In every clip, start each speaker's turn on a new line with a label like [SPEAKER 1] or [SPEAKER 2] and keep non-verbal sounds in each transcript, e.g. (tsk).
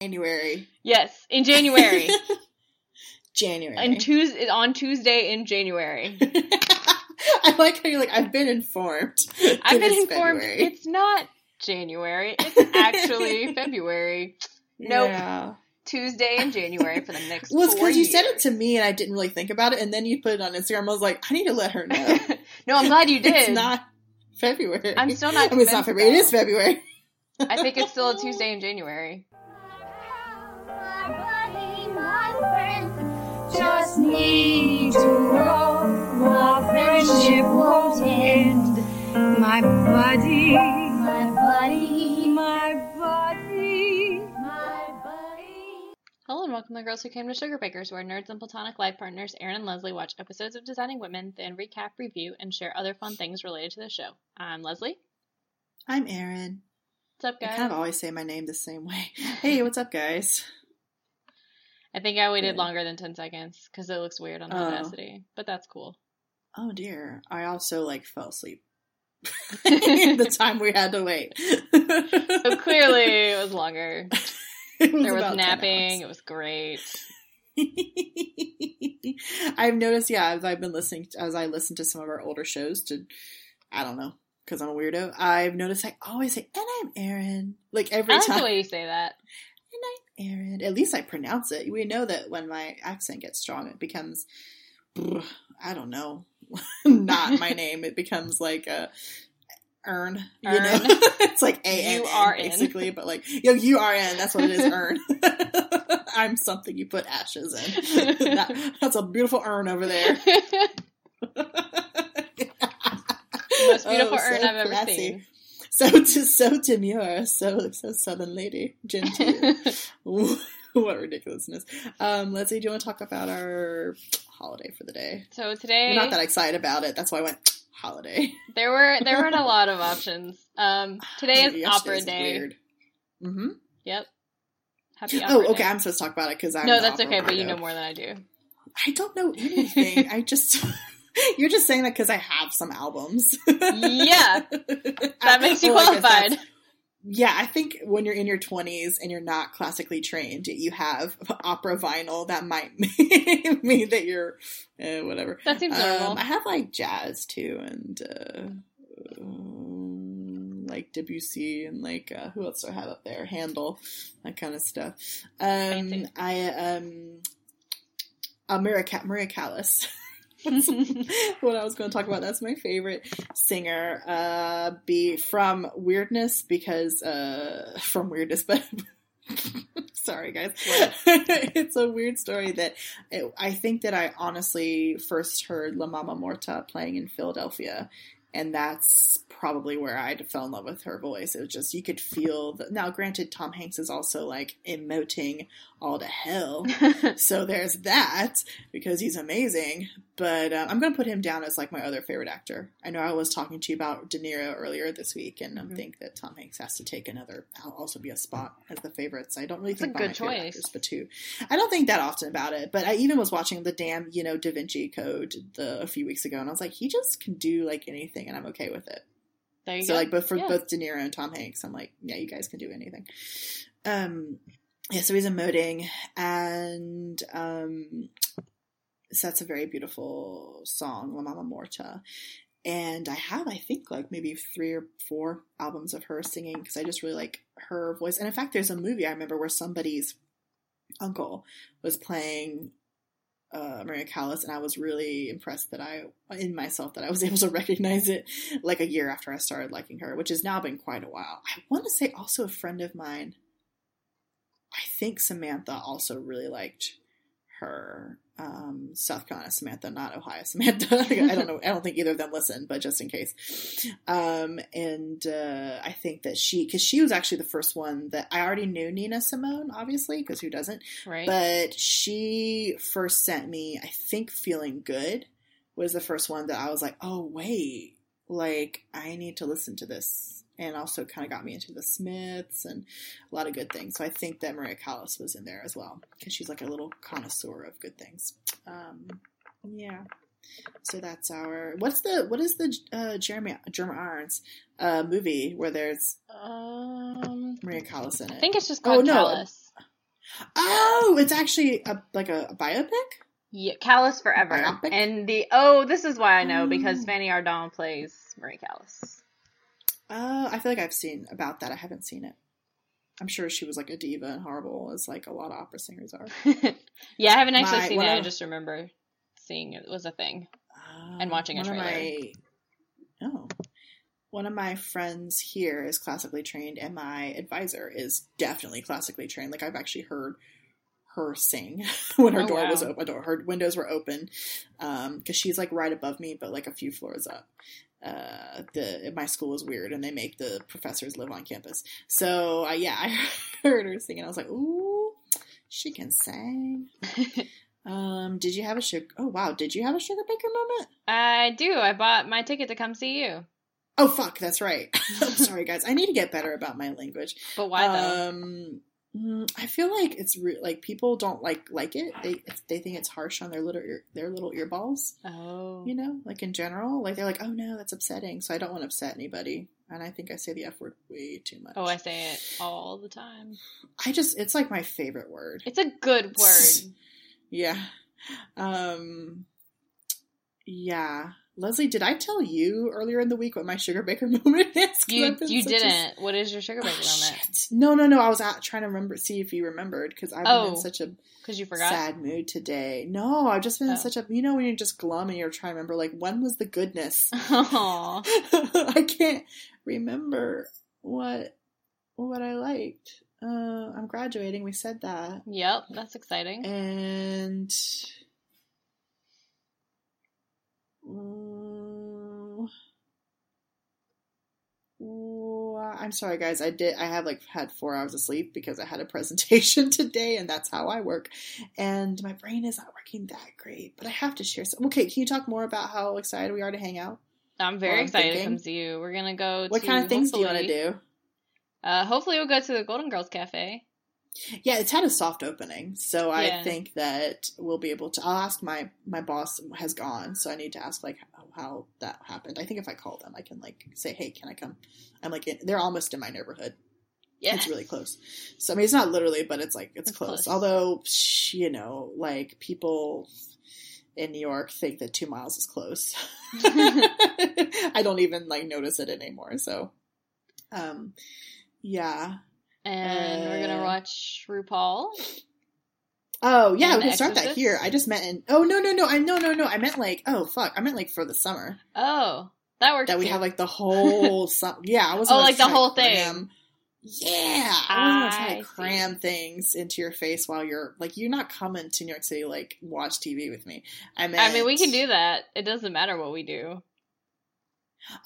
[SPEAKER 1] January.
[SPEAKER 2] Yes, in January. (laughs)
[SPEAKER 1] January.
[SPEAKER 2] on Tuesday on Tuesday in January. (laughs)
[SPEAKER 1] I like how you're like, I've been informed.
[SPEAKER 2] I've been informed
[SPEAKER 1] February.
[SPEAKER 2] it's not January. It's (laughs) actually February. Nope.
[SPEAKER 1] Yeah.
[SPEAKER 2] Tuesday in January for the next
[SPEAKER 1] Well, it's because you said it to me and I didn't really think about it, and then you put it on Instagram. I was like, I need to let her know.
[SPEAKER 2] no, I'm glad you did.
[SPEAKER 1] It's not February.
[SPEAKER 2] I'm still not
[SPEAKER 1] I mean, it's not February. It is. February.
[SPEAKER 2] I think it's still a Tuesday in January.
[SPEAKER 3] Just need to know our friendship won't end. My buddy, my buddy, my buddy, my buddy.
[SPEAKER 2] Hello and welcome to Girls Who Came to Sugar Bakers, where nerds and platonic life partners Erin and Leslie watch episodes of Designing Women, then recap, review, and share other fun things related to the show. I'm Leslie.
[SPEAKER 1] I'm Erin.
[SPEAKER 2] What's up, guys?
[SPEAKER 1] I kind of always say my name the same way. Hey, what's up, guys?
[SPEAKER 2] I think I waited longer than 10 seconds because it looks weird on
[SPEAKER 1] Oh.
[SPEAKER 2] Audacity, but that's cool.
[SPEAKER 1] Oh dear, I also like fell asleep. (laughs) the time we had to wait.
[SPEAKER 2] So clearly it was longer. (laughs)
[SPEAKER 1] It was
[SPEAKER 2] There was napping. It was great. (laughs)
[SPEAKER 1] I've noticed, yeah, as I've been listening, as I listen to some of our older shows, to I don't know, because I'm a weirdo. I've noticed I always say, "And I'm Erin," like every
[SPEAKER 2] I like
[SPEAKER 1] time.
[SPEAKER 2] the way you say that.
[SPEAKER 1] At least I pronounce it. We know that when my accent gets strong, it becomes, I don't know, (laughs) not my (laughs) name. It becomes like a earn. You know,
[SPEAKER 2] Earn. (laughs)
[SPEAKER 1] it's like a basically, but like yo, U R N. That's what it is. Earn. I'm something you put ashes in. That- that's a beautiful urn over there.
[SPEAKER 2] Most beautiful
[SPEAKER 1] Oh, so
[SPEAKER 2] urn I've ever
[SPEAKER 1] classy.
[SPEAKER 2] seen. (laughs)
[SPEAKER 1] So to so demure, so so southern lady, genteel. (laughs) (laughs) what ridiculousness. Um, Leslie, do you want to talk about our holiday for the day?
[SPEAKER 2] so today,
[SPEAKER 1] You're not that excited about it. That's why I went (tsk) holiday.
[SPEAKER 2] there were there weren't a lot of options. Um, today is Opera Day.
[SPEAKER 1] Mm-hmm.
[SPEAKER 2] Yep. Happy Opera
[SPEAKER 1] Oh, okay.
[SPEAKER 2] Day.
[SPEAKER 1] I'm supposed to talk about it because I'm
[SPEAKER 2] no, that's okay, but you know more than I do.
[SPEAKER 1] I don't know anything. I just. (laughs) You're just saying that because I have some albums.
[SPEAKER 2] Yeah, (laughs) that makes you
[SPEAKER 1] Well,
[SPEAKER 2] qualified.
[SPEAKER 1] Yeah, I think when you're in your 20s and you're not classically trained, you have opera vinyl. That might (laughs) mean that you're uh, whatever.
[SPEAKER 2] That seems
[SPEAKER 1] Um,
[SPEAKER 2] normal.
[SPEAKER 1] I have like jazz too, and uh, um, like Debussy and like uh, who else do I have up there? Handel, that kind of stuff. Um, I um, uh, Maria, Ca- Maria Callas. (laughs) what I was going to talk about. That's my favorite singer. Uh, be from Weirdness because uh, from Weirdness, (laughs) but (laughs) sorry guys, it's a weird story that it, I think that I honestly first heard La Mamma Morta playing in Philadelphia. And that's probably where I fell in love with her voice. It was just you could feel the. Now, granted, Tom Hanks is also like emoting all to hell, (laughs) so there's that because he's amazing. But uh, I'm going to put him down as like my other favorite actor. I know I was talking to you about De Niro earlier this week, and I
[SPEAKER 2] Mhm.
[SPEAKER 1] think that Tom Hanks has to take another. I'll also be a spot as the favorites. I don't really
[SPEAKER 2] That's a
[SPEAKER 1] think
[SPEAKER 2] good
[SPEAKER 1] my
[SPEAKER 2] choice.
[SPEAKER 1] actors, but two. I don't think that often about it. But I even was watching the damn you know Da Vinci Code the, a few weeks ago, and I was like, he just can do like anything, and I'm okay with it. So
[SPEAKER 2] go.
[SPEAKER 1] like, both for
[SPEAKER 2] Yeah.
[SPEAKER 1] both De Niro and Tom Hanks, I'm like, yeah, you guys can do anything. Um, yeah, so he's emoting, and um, so that's a very beautiful song, La Mamma Morta. And I have, I think, like maybe three or four albums of her singing because I just really like her voice. And in fact, there's a movie I remember where somebody's uncle was playing uh, Maria Callas, and I was really impressed that I, in myself, that I was (laughs) able to recognize it like a year after I started liking her, which has now been quite a while. I want to say also a friend of mine, I think Samantha also really liked her. Um, South Carolina Samantha, not Ohio Samantha. (laughs) I don't know. I don't think either of them listen, but just in case. Um, and uh, I think that she, because she was actually the first one that I already knew Nina Simone, obviously, because who doesn't?
[SPEAKER 2] right?
[SPEAKER 1] But she first sent me, I think, Feeling Good was the first one that I was like, oh, wait, like, I need to listen to this. And also kind of got me into the Smiths and a lot of good things. So I think that Maria Callas was in there as well because she's like a little connoisseur of good things. Um, yeah. So that's our what's the what is the uh, Jeremy Jeremy Irons uh, movie where there's
[SPEAKER 2] um,
[SPEAKER 1] Maria Callas in it?
[SPEAKER 2] I think it's just
[SPEAKER 1] Oh,
[SPEAKER 2] called
[SPEAKER 1] no.
[SPEAKER 2] Callas.
[SPEAKER 1] Oh, it's actually a, like a, a biopic.
[SPEAKER 2] Yeah, Callas Forever.
[SPEAKER 1] Biopic?
[SPEAKER 2] And the oh, this is why I know because
[SPEAKER 1] Oh.
[SPEAKER 2] Fanny Ardant plays Marie Callas.
[SPEAKER 1] Uh, I feel like I've seen about that. I haven't seen it. I'm sure she was like a diva and horrible, as like a lot of opera singers are. (laughs)
[SPEAKER 2] yeah, I haven't actually
[SPEAKER 1] My-
[SPEAKER 2] seen it. I
[SPEAKER 1] of-
[SPEAKER 2] just remember seeing it was a thing.
[SPEAKER 1] Um,
[SPEAKER 2] And watching a trailer.
[SPEAKER 1] my- oh, one of my friends here is classically trained, and my advisor is definitely classically trained. Like I've actually heard her sing (laughs) when her
[SPEAKER 2] Oh,
[SPEAKER 1] door was open. Her windows were open because she's like right above me, but like a few floors up. Uh, the my school is weird, and they make the professors live on campus. So uh, yeah, I (laughs) heard her singing. I was like, ooh, she can sing. (laughs) Um, did you have a sugar? Oh wow, did you have a sugar baker moment?
[SPEAKER 2] I do. I bought my ticket to come see you.
[SPEAKER 1] Oh fuck, that's right. (laughs) I'm sorry, guys. I need to get better about my language.
[SPEAKER 2] But why though?
[SPEAKER 1] Um, mm, I feel like it's re- like people don't like like it. They they think it's harsh on their little ear, their little earballs.
[SPEAKER 2] oh.
[SPEAKER 1] You know, like in general, like they're like, oh no, that's upsetting. So I don't want to upset anybody. And I think I say the f word way too much.
[SPEAKER 2] Oh, I say it all the time.
[SPEAKER 1] I just it's like my favorite word.
[SPEAKER 2] It's a good word.
[SPEAKER 1] Yeah. Um. Yeah. Leslie, did I tell you earlier in the week what my sugar baker (laughs) moment is?
[SPEAKER 2] You you didn't. What is your sugar baker
[SPEAKER 1] Oh,
[SPEAKER 2] moment?
[SPEAKER 1] No, no, no. I was out trying to remember, see if you remembered, because I've been
[SPEAKER 2] Oh.
[SPEAKER 1] in such a
[SPEAKER 2] Because you forgot.
[SPEAKER 1] sad mood today. No, I've just been in
[SPEAKER 2] Oh.
[SPEAKER 1] such a, you know, when you're just glum and you're trying to remember, like, when was the goodness? (laughs) (laughs) I can't remember what what I liked. Uh, I'm graduating. We said that,
[SPEAKER 2] Yep, that's exciting.
[SPEAKER 1] and Ooh, I'm sorry, guys. I did. I have like had four hours of sleep because I had a (laughs) presentation today, and that's how I work. And my brain is not working that great. But I have to share some. Okay, can you talk more about how excited we are to hang out?
[SPEAKER 2] I'm very
[SPEAKER 1] I'm
[SPEAKER 2] excited to come see you. We're gonna go.
[SPEAKER 1] What
[SPEAKER 2] to,
[SPEAKER 1] kind of things do you want to do?
[SPEAKER 2] Uh, hopefully, we'll go to the Golden Girls Cafe.
[SPEAKER 1] Yeah, it's had a soft opening, so I think that we'll be able to. I'll ask my my boss has gone, so I need to ask like how, how that happened. I think if I call them, I can like say, "Hey, can I come?" I'm like, in, they're almost in my neighborhood.
[SPEAKER 2] Yeah,
[SPEAKER 1] It's really close. So I mean, it's not literally, but it's like it's,
[SPEAKER 2] It's
[SPEAKER 1] close.
[SPEAKER 2] close.
[SPEAKER 1] Although you know, like people in New York think that two miles is close. (laughs) (laughs) I don't even like notice it anymore. So, um, yeah.
[SPEAKER 2] And we're gonna
[SPEAKER 1] Uh,
[SPEAKER 2] watch RuPaul.
[SPEAKER 1] Oh yeah, we can start that here. I just meant in. Oh no no no! I no no no! I meant like oh fuck! I meant like for the summer
[SPEAKER 2] Oh, that works.
[SPEAKER 1] that we
[SPEAKER 2] too.
[SPEAKER 1] have like the whole (laughs) sum. Yeah, I wasn't.
[SPEAKER 2] Oh, like the whole thing.
[SPEAKER 1] cram- Yeah, I wasn't gonna try to cram things into your face while you're like you're not coming to New York City like watch TV with me. I mean,
[SPEAKER 2] I mean, we can do that. It doesn't matter what we do.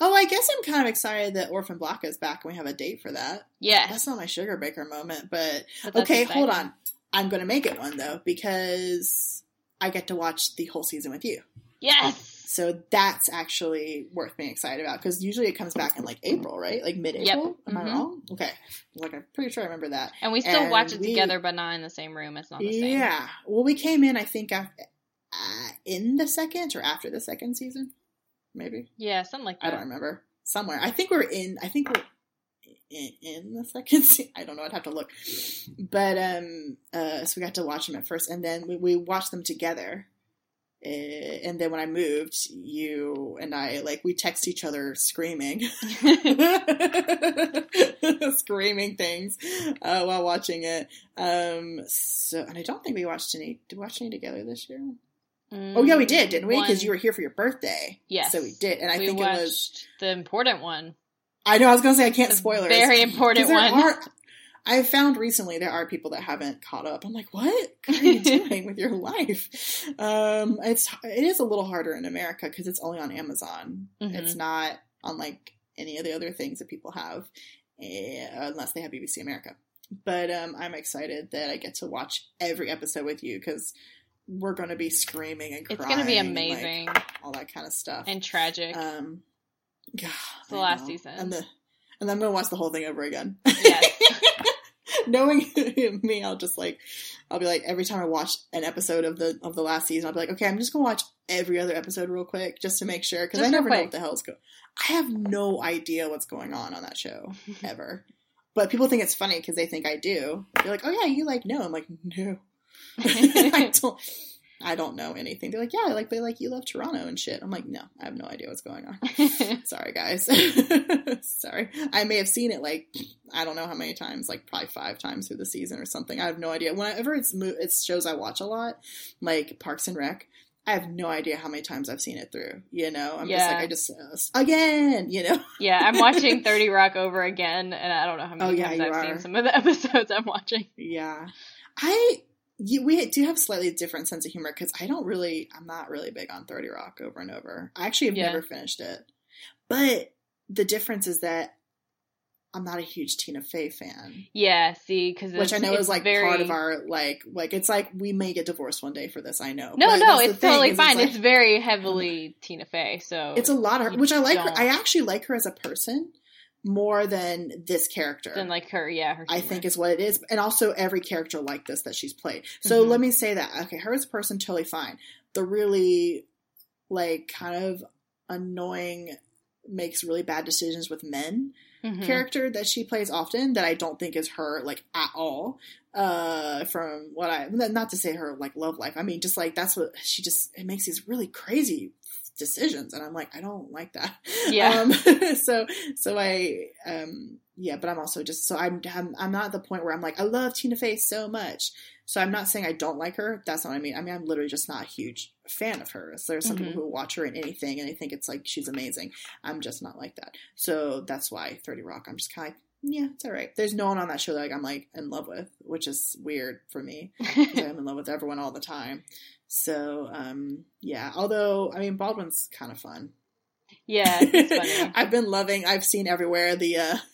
[SPEAKER 1] Oh, I guess I'm kind of excited that Orphan Black is back and we have a date for that.
[SPEAKER 2] Yeah.
[SPEAKER 1] That's not my sugar baker moment, but
[SPEAKER 2] but
[SPEAKER 1] okay, hold on. I'm going to make it one though because I get to watch the whole season with you.
[SPEAKER 2] Yes.
[SPEAKER 1] So that's actually worth being excited about because usually it comes back in like April, right? Like mid-April. Am I
[SPEAKER 2] Mhm.
[SPEAKER 1] wrong? Okay. Like I'm pretty sure I remember that.
[SPEAKER 2] And we still
[SPEAKER 1] And
[SPEAKER 2] watch it
[SPEAKER 1] we-
[SPEAKER 2] together, but not in the same room. It's not the same.
[SPEAKER 1] Yeah. Well, we came in, I think, after, uh, in the second or after the second season, maybe.
[SPEAKER 2] Yeah, something like that.
[SPEAKER 1] I don't remember. Somewhere. I think we're in. I think we're in, in the second (laughs) season. I don't know. I'd have to look. But um, uh, so we got to watch them at first, and then we, we watched them together. Uh, and then when I moved, you and I like we text each other screaming, (laughs) (laughs) screaming things uh, while watching it. Um, so and I don't think we watched any. Did we watch any together this year? Oh yeah, we did, didn't we? Because you were here for your birthday.
[SPEAKER 2] Yes.
[SPEAKER 1] So we did, and I
[SPEAKER 2] we
[SPEAKER 1] think it was.
[SPEAKER 2] the important one.
[SPEAKER 1] I know. I was gonna say I can't spoil it.
[SPEAKER 2] Very important one.
[SPEAKER 1] I found recently there are people that haven't caught up. I'm like, what are you (laughs) doing with your life? Um, it's it is a little harder in America because it's only on Amazon.
[SPEAKER 2] Mhm.
[SPEAKER 1] It's not on like any of the other things that people have, eh, unless they have BBC America. But um, I'm excited that I get to watch every episode with you because we're going to be screaming and crying.
[SPEAKER 2] It's gonna be
[SPEAKER 1] and, like,
[SPEAKER 2] amazing
[SPEAKER 1] all that kind of stuff.
[SPEAKER 2] and tragic.
[SPEAKER 1] Um, God,
[SPEAKER 2] the
[SPEAKER 1] I
[SPEAKER 2] last
[SPEAKER 1] know.
[SPEAKER 2] season.
[SPEAKER 1] and the and I'm gonna watch the whole thing over again.
[SPEAKER 2] Yes. (laughs)
[SPEAKER 1] Knowing (laughs) me, I'll just like I'll be like every time I watch an episode of the of the last season, I'll be like, okay, I'm just gonna watch every other episode real quick just to make sure because I never know what the hell's going. I have no idea what's going on on that show (laughs) ever. but people think it's funny because they think I do. They're like, "Oh yeah, you like no?" I'm like, "No, (laughs) I (laughs) don't." I don't know anything. They're like, yeah, like they like you love Toronto and shit. I'm like, no, I have no idea what's going on. (laughs) Sorry, guys. Sorry, I may have seen it like I don't know how many times, like probably five times through the season or something. I have no idea. Whenever it's mo- it's shows I watch a lot, like Parks and Rec. I have no idea how many times I've seen it through. You know, I'm just like I just uh, again. You know,
[SPEAKER 2] yeah, I'm watching 30 Rock over again, and I don't know how many
[SPEAKER 1] Oh, yeah,
[SPEAKER 2] times I've
[SPEAKER 1] are.
[SPEAKER 2] seen some of the episodes I'm watching.
[SPEAKER 1] Yeah, I you, we do have slightly different sense of humor because I don't really, I'm not really big on Thirty Rock over and over. I actually have
[SPEAKER 2] Yeah.
[SPEAKER 1] never finished it, but the difference is that I'm not a huge Tina Fey fan,
[SPEAKER 2] Yeah, see, because
[SPEAKER 1] which I know is like
[SPEAKER 2] very...
[SPEAKER 1] part of our like like it's like we may get divorced one day for this. I know.
[SPEAKER 2] No,
[SPEAKER 1] But
[SPEAKER 2] no, it's
[SPEAKER 1] thing,
[SPEAKER 2] totally fine.
[SPEAKER 1] like-
[SPEAKER 2] It's very heavily Tina Fey, so
[SPEAKER 1] it's a lot of her, which I like. Her, I actually like her as a person more than this character.
[SPEAKER 2] than like her. Yeah, her.
[SPEAKER 1] I think is what it is, and also every character like this that she's played. So
[SPEAKER 2] Mhm.
[SPEAKER 1] let me say that okay, her as a person totally fine. The really like kind of annoying makes really bad decisions with men
[SPEAKER 2] Mhm.
[SPEAKER 1] character that she plays often that I don't think is her like at all. Uh, from what I not to say her like love life. I mean, just like that's what she just it makes these really crazy decisions, and I'm like, I don't like that.
[SPEAKER 2] Yeah.
[SPEAKER 1] Um, (laughs) so so I um yeah, but I'm also just so I'm, I'm I'm not at the point where I'm like I love Tina Fey so much. So I'm not saying I don't like her. That's not what I mean. I mean I'm literally just not a huge fan of hers. There's some
[SPEAKER 2] Mhm.
[SPEAKER 1] people who watch her in anything and they think it's like she's amazing. I'm just not like that. So that's why 30 Rock. I'm just kind of like, yeah, it's all right. There's no one on that show that like, I'm like in love with, which is weird for me. (laughs) I'm in love with everyone all the time. So um yeah. Although I mean Baldwin's kind of fun.
[SPEAKER 2] yeah, it's funny. (laughs)
[SPEAKER 1] I've been loving. I've seen everywhere the. uh (laughs)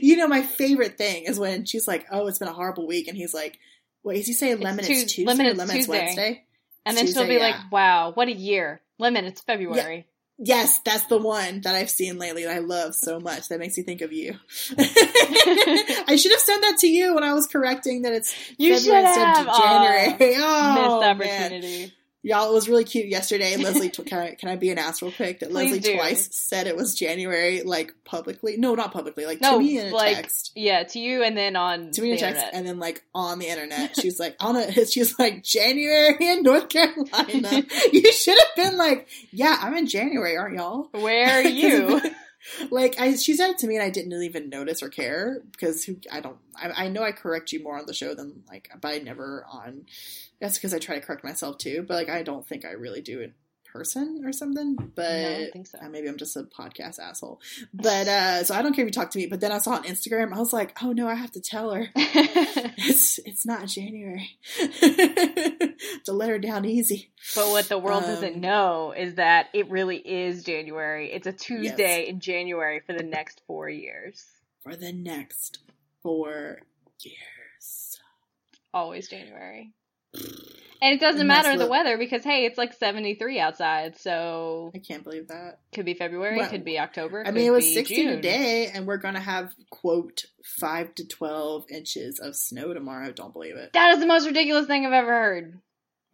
[SPEAKER 1] You know, my favorite thing is when she's like, "Oh, it's been a horrible week," and he's like, "Wait, is he saying lemon? It's,
[SPEAKER 2] Tues-
[SPEAKER 1] Tuesday.
[SPEAKER 2] lemon it's
[SPEAKER 1] lemon
[SPEAKER 2] Tuesday."
[SPEAKER 1] Wednesday."
[SPEAKER 2] And then she'll
[SPEAKER 1] Tuesday,
[SPEAKER 2] be like, "Wow, what a year! Lemon, it's February."
[SPEAKER 1] Yes, that's the one that I've seen lately that I love so much. That makes me think of you. (laughs) I should have said that to you when I was correcting that it's
[SPEAKER 2] You
[SPEAKER 1] February
[SPEAKER 2] should
[SPEAKER 1] instead of
[SPEAKER 2] have.
[SPEAKER 1] January. (laughs) Oh,
[SPEAKER 2] missed
[SPEAKER 1] man. Y'all, it was really cute yesterday. (laughs) Leslie, tw- can I, can I be an ass real quick? That Leslie
[SPEAKER 2] do.
[SPEAKER 1] twice said it was January, like publicly. No, not publicly. Like
[SPEAKER 2] No,
[SPEAKER 1] to me in a
[SPEAKER 2] like,
[SPEAKER 1] text.
[SPEAKER 2] Yeah, to you, and then on
[SPEAKER 1] To me in a text,
[SPEAKER 2] internet.
[SPEAKER 1] and then like on the internet, (laughs) she's like on a. (laughs) She's like January in North Carolina. you should have been like, yeah, I'm in January, aren't y'all?
[SPEAKER 2] Where are you?
[SPEAKER 1] Like I, she said it to me, and I didn't even notice or care because who I don't. I, I know I correct you more on the show than like, but I never on. That's because I try to correct myself too, but like I don't think I really do in person or something. But
[SPEAKER 2] No, I think so.
[SPEAKER 1] uh, maybe I'm just a podcast asshole. But uh so I don't care if you talk to me. But then I saw on Instagram, I was like, oh no, I have to tell her. (laughs) It's it's not January. (laughs) to let her down easy.
[SPEAKER 2] But what the world doesn't
[SPEAKER 1] Um,
[SPEAKER 2] know is that it really is January. It's a Tuesday in January for the next four years.
[SPEAKER 1] For the next four years.
[SPEAKER 2] Always January. (laughs) And it doesn't
[SPEAKER 1] And
[SPEAKER 2] matter the
[SPEAKER 1] what-
[SPEAKER 2] weather because hey, it's like seventy three outside, so
[SPEAKER 1] I can't believe that.
[SPEAKER 2] could be February,
[SPEAKER 1] Well,
[SPEAKER 2] could be October.
[SPEAKER 1] I mean, it was
[SPEAKER 2] be
[SPEAKER 1] 60
[SPEAKER 2] June.
[SPEAKER 1] today, and we're going to have, quote, 5 to 12 inches of snow tomorrow. Don't believe it.
[SPEAKER 2] That is the most ridiculous thing I've ever heard.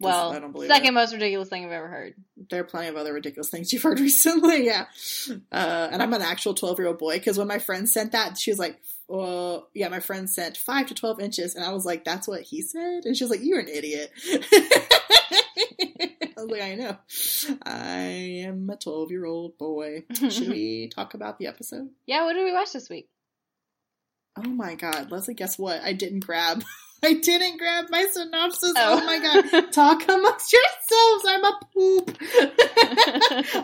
[SPEAKER 2] Well,
[SPEAKER 1] I don't believe
[SPEAKER 2] second
[SPEAKER 1] it.
[SPEAKER 2] most ridiculous thing I've ever heard.
[SPEAKER 1] There are plenty of other ridiculous things you've heard (laughs) recently. Yeah. Uh, and I'm an actual 12 year old boy because when my friend sent that, she was like, uh, yeah, my friend sent 5 to 12 inches. And I was like, that's what he said? And she was like, you're an idiot. (laughs) I was like, I know. I am a 12 year old boy. Should we (laughs) talk about the episode?
[SPEAKER 2] Yeah, what did we watch this week?
[SPEAKER 1] Oh my god, Leslie, guess what? I didn't grab. I didn't grab my synopsis.
[SPEAKER 2] Oh.
[SPEAKER 1] Oh, my god. (laughs) Talk amongst yourselves. I'm a poop. (laughs)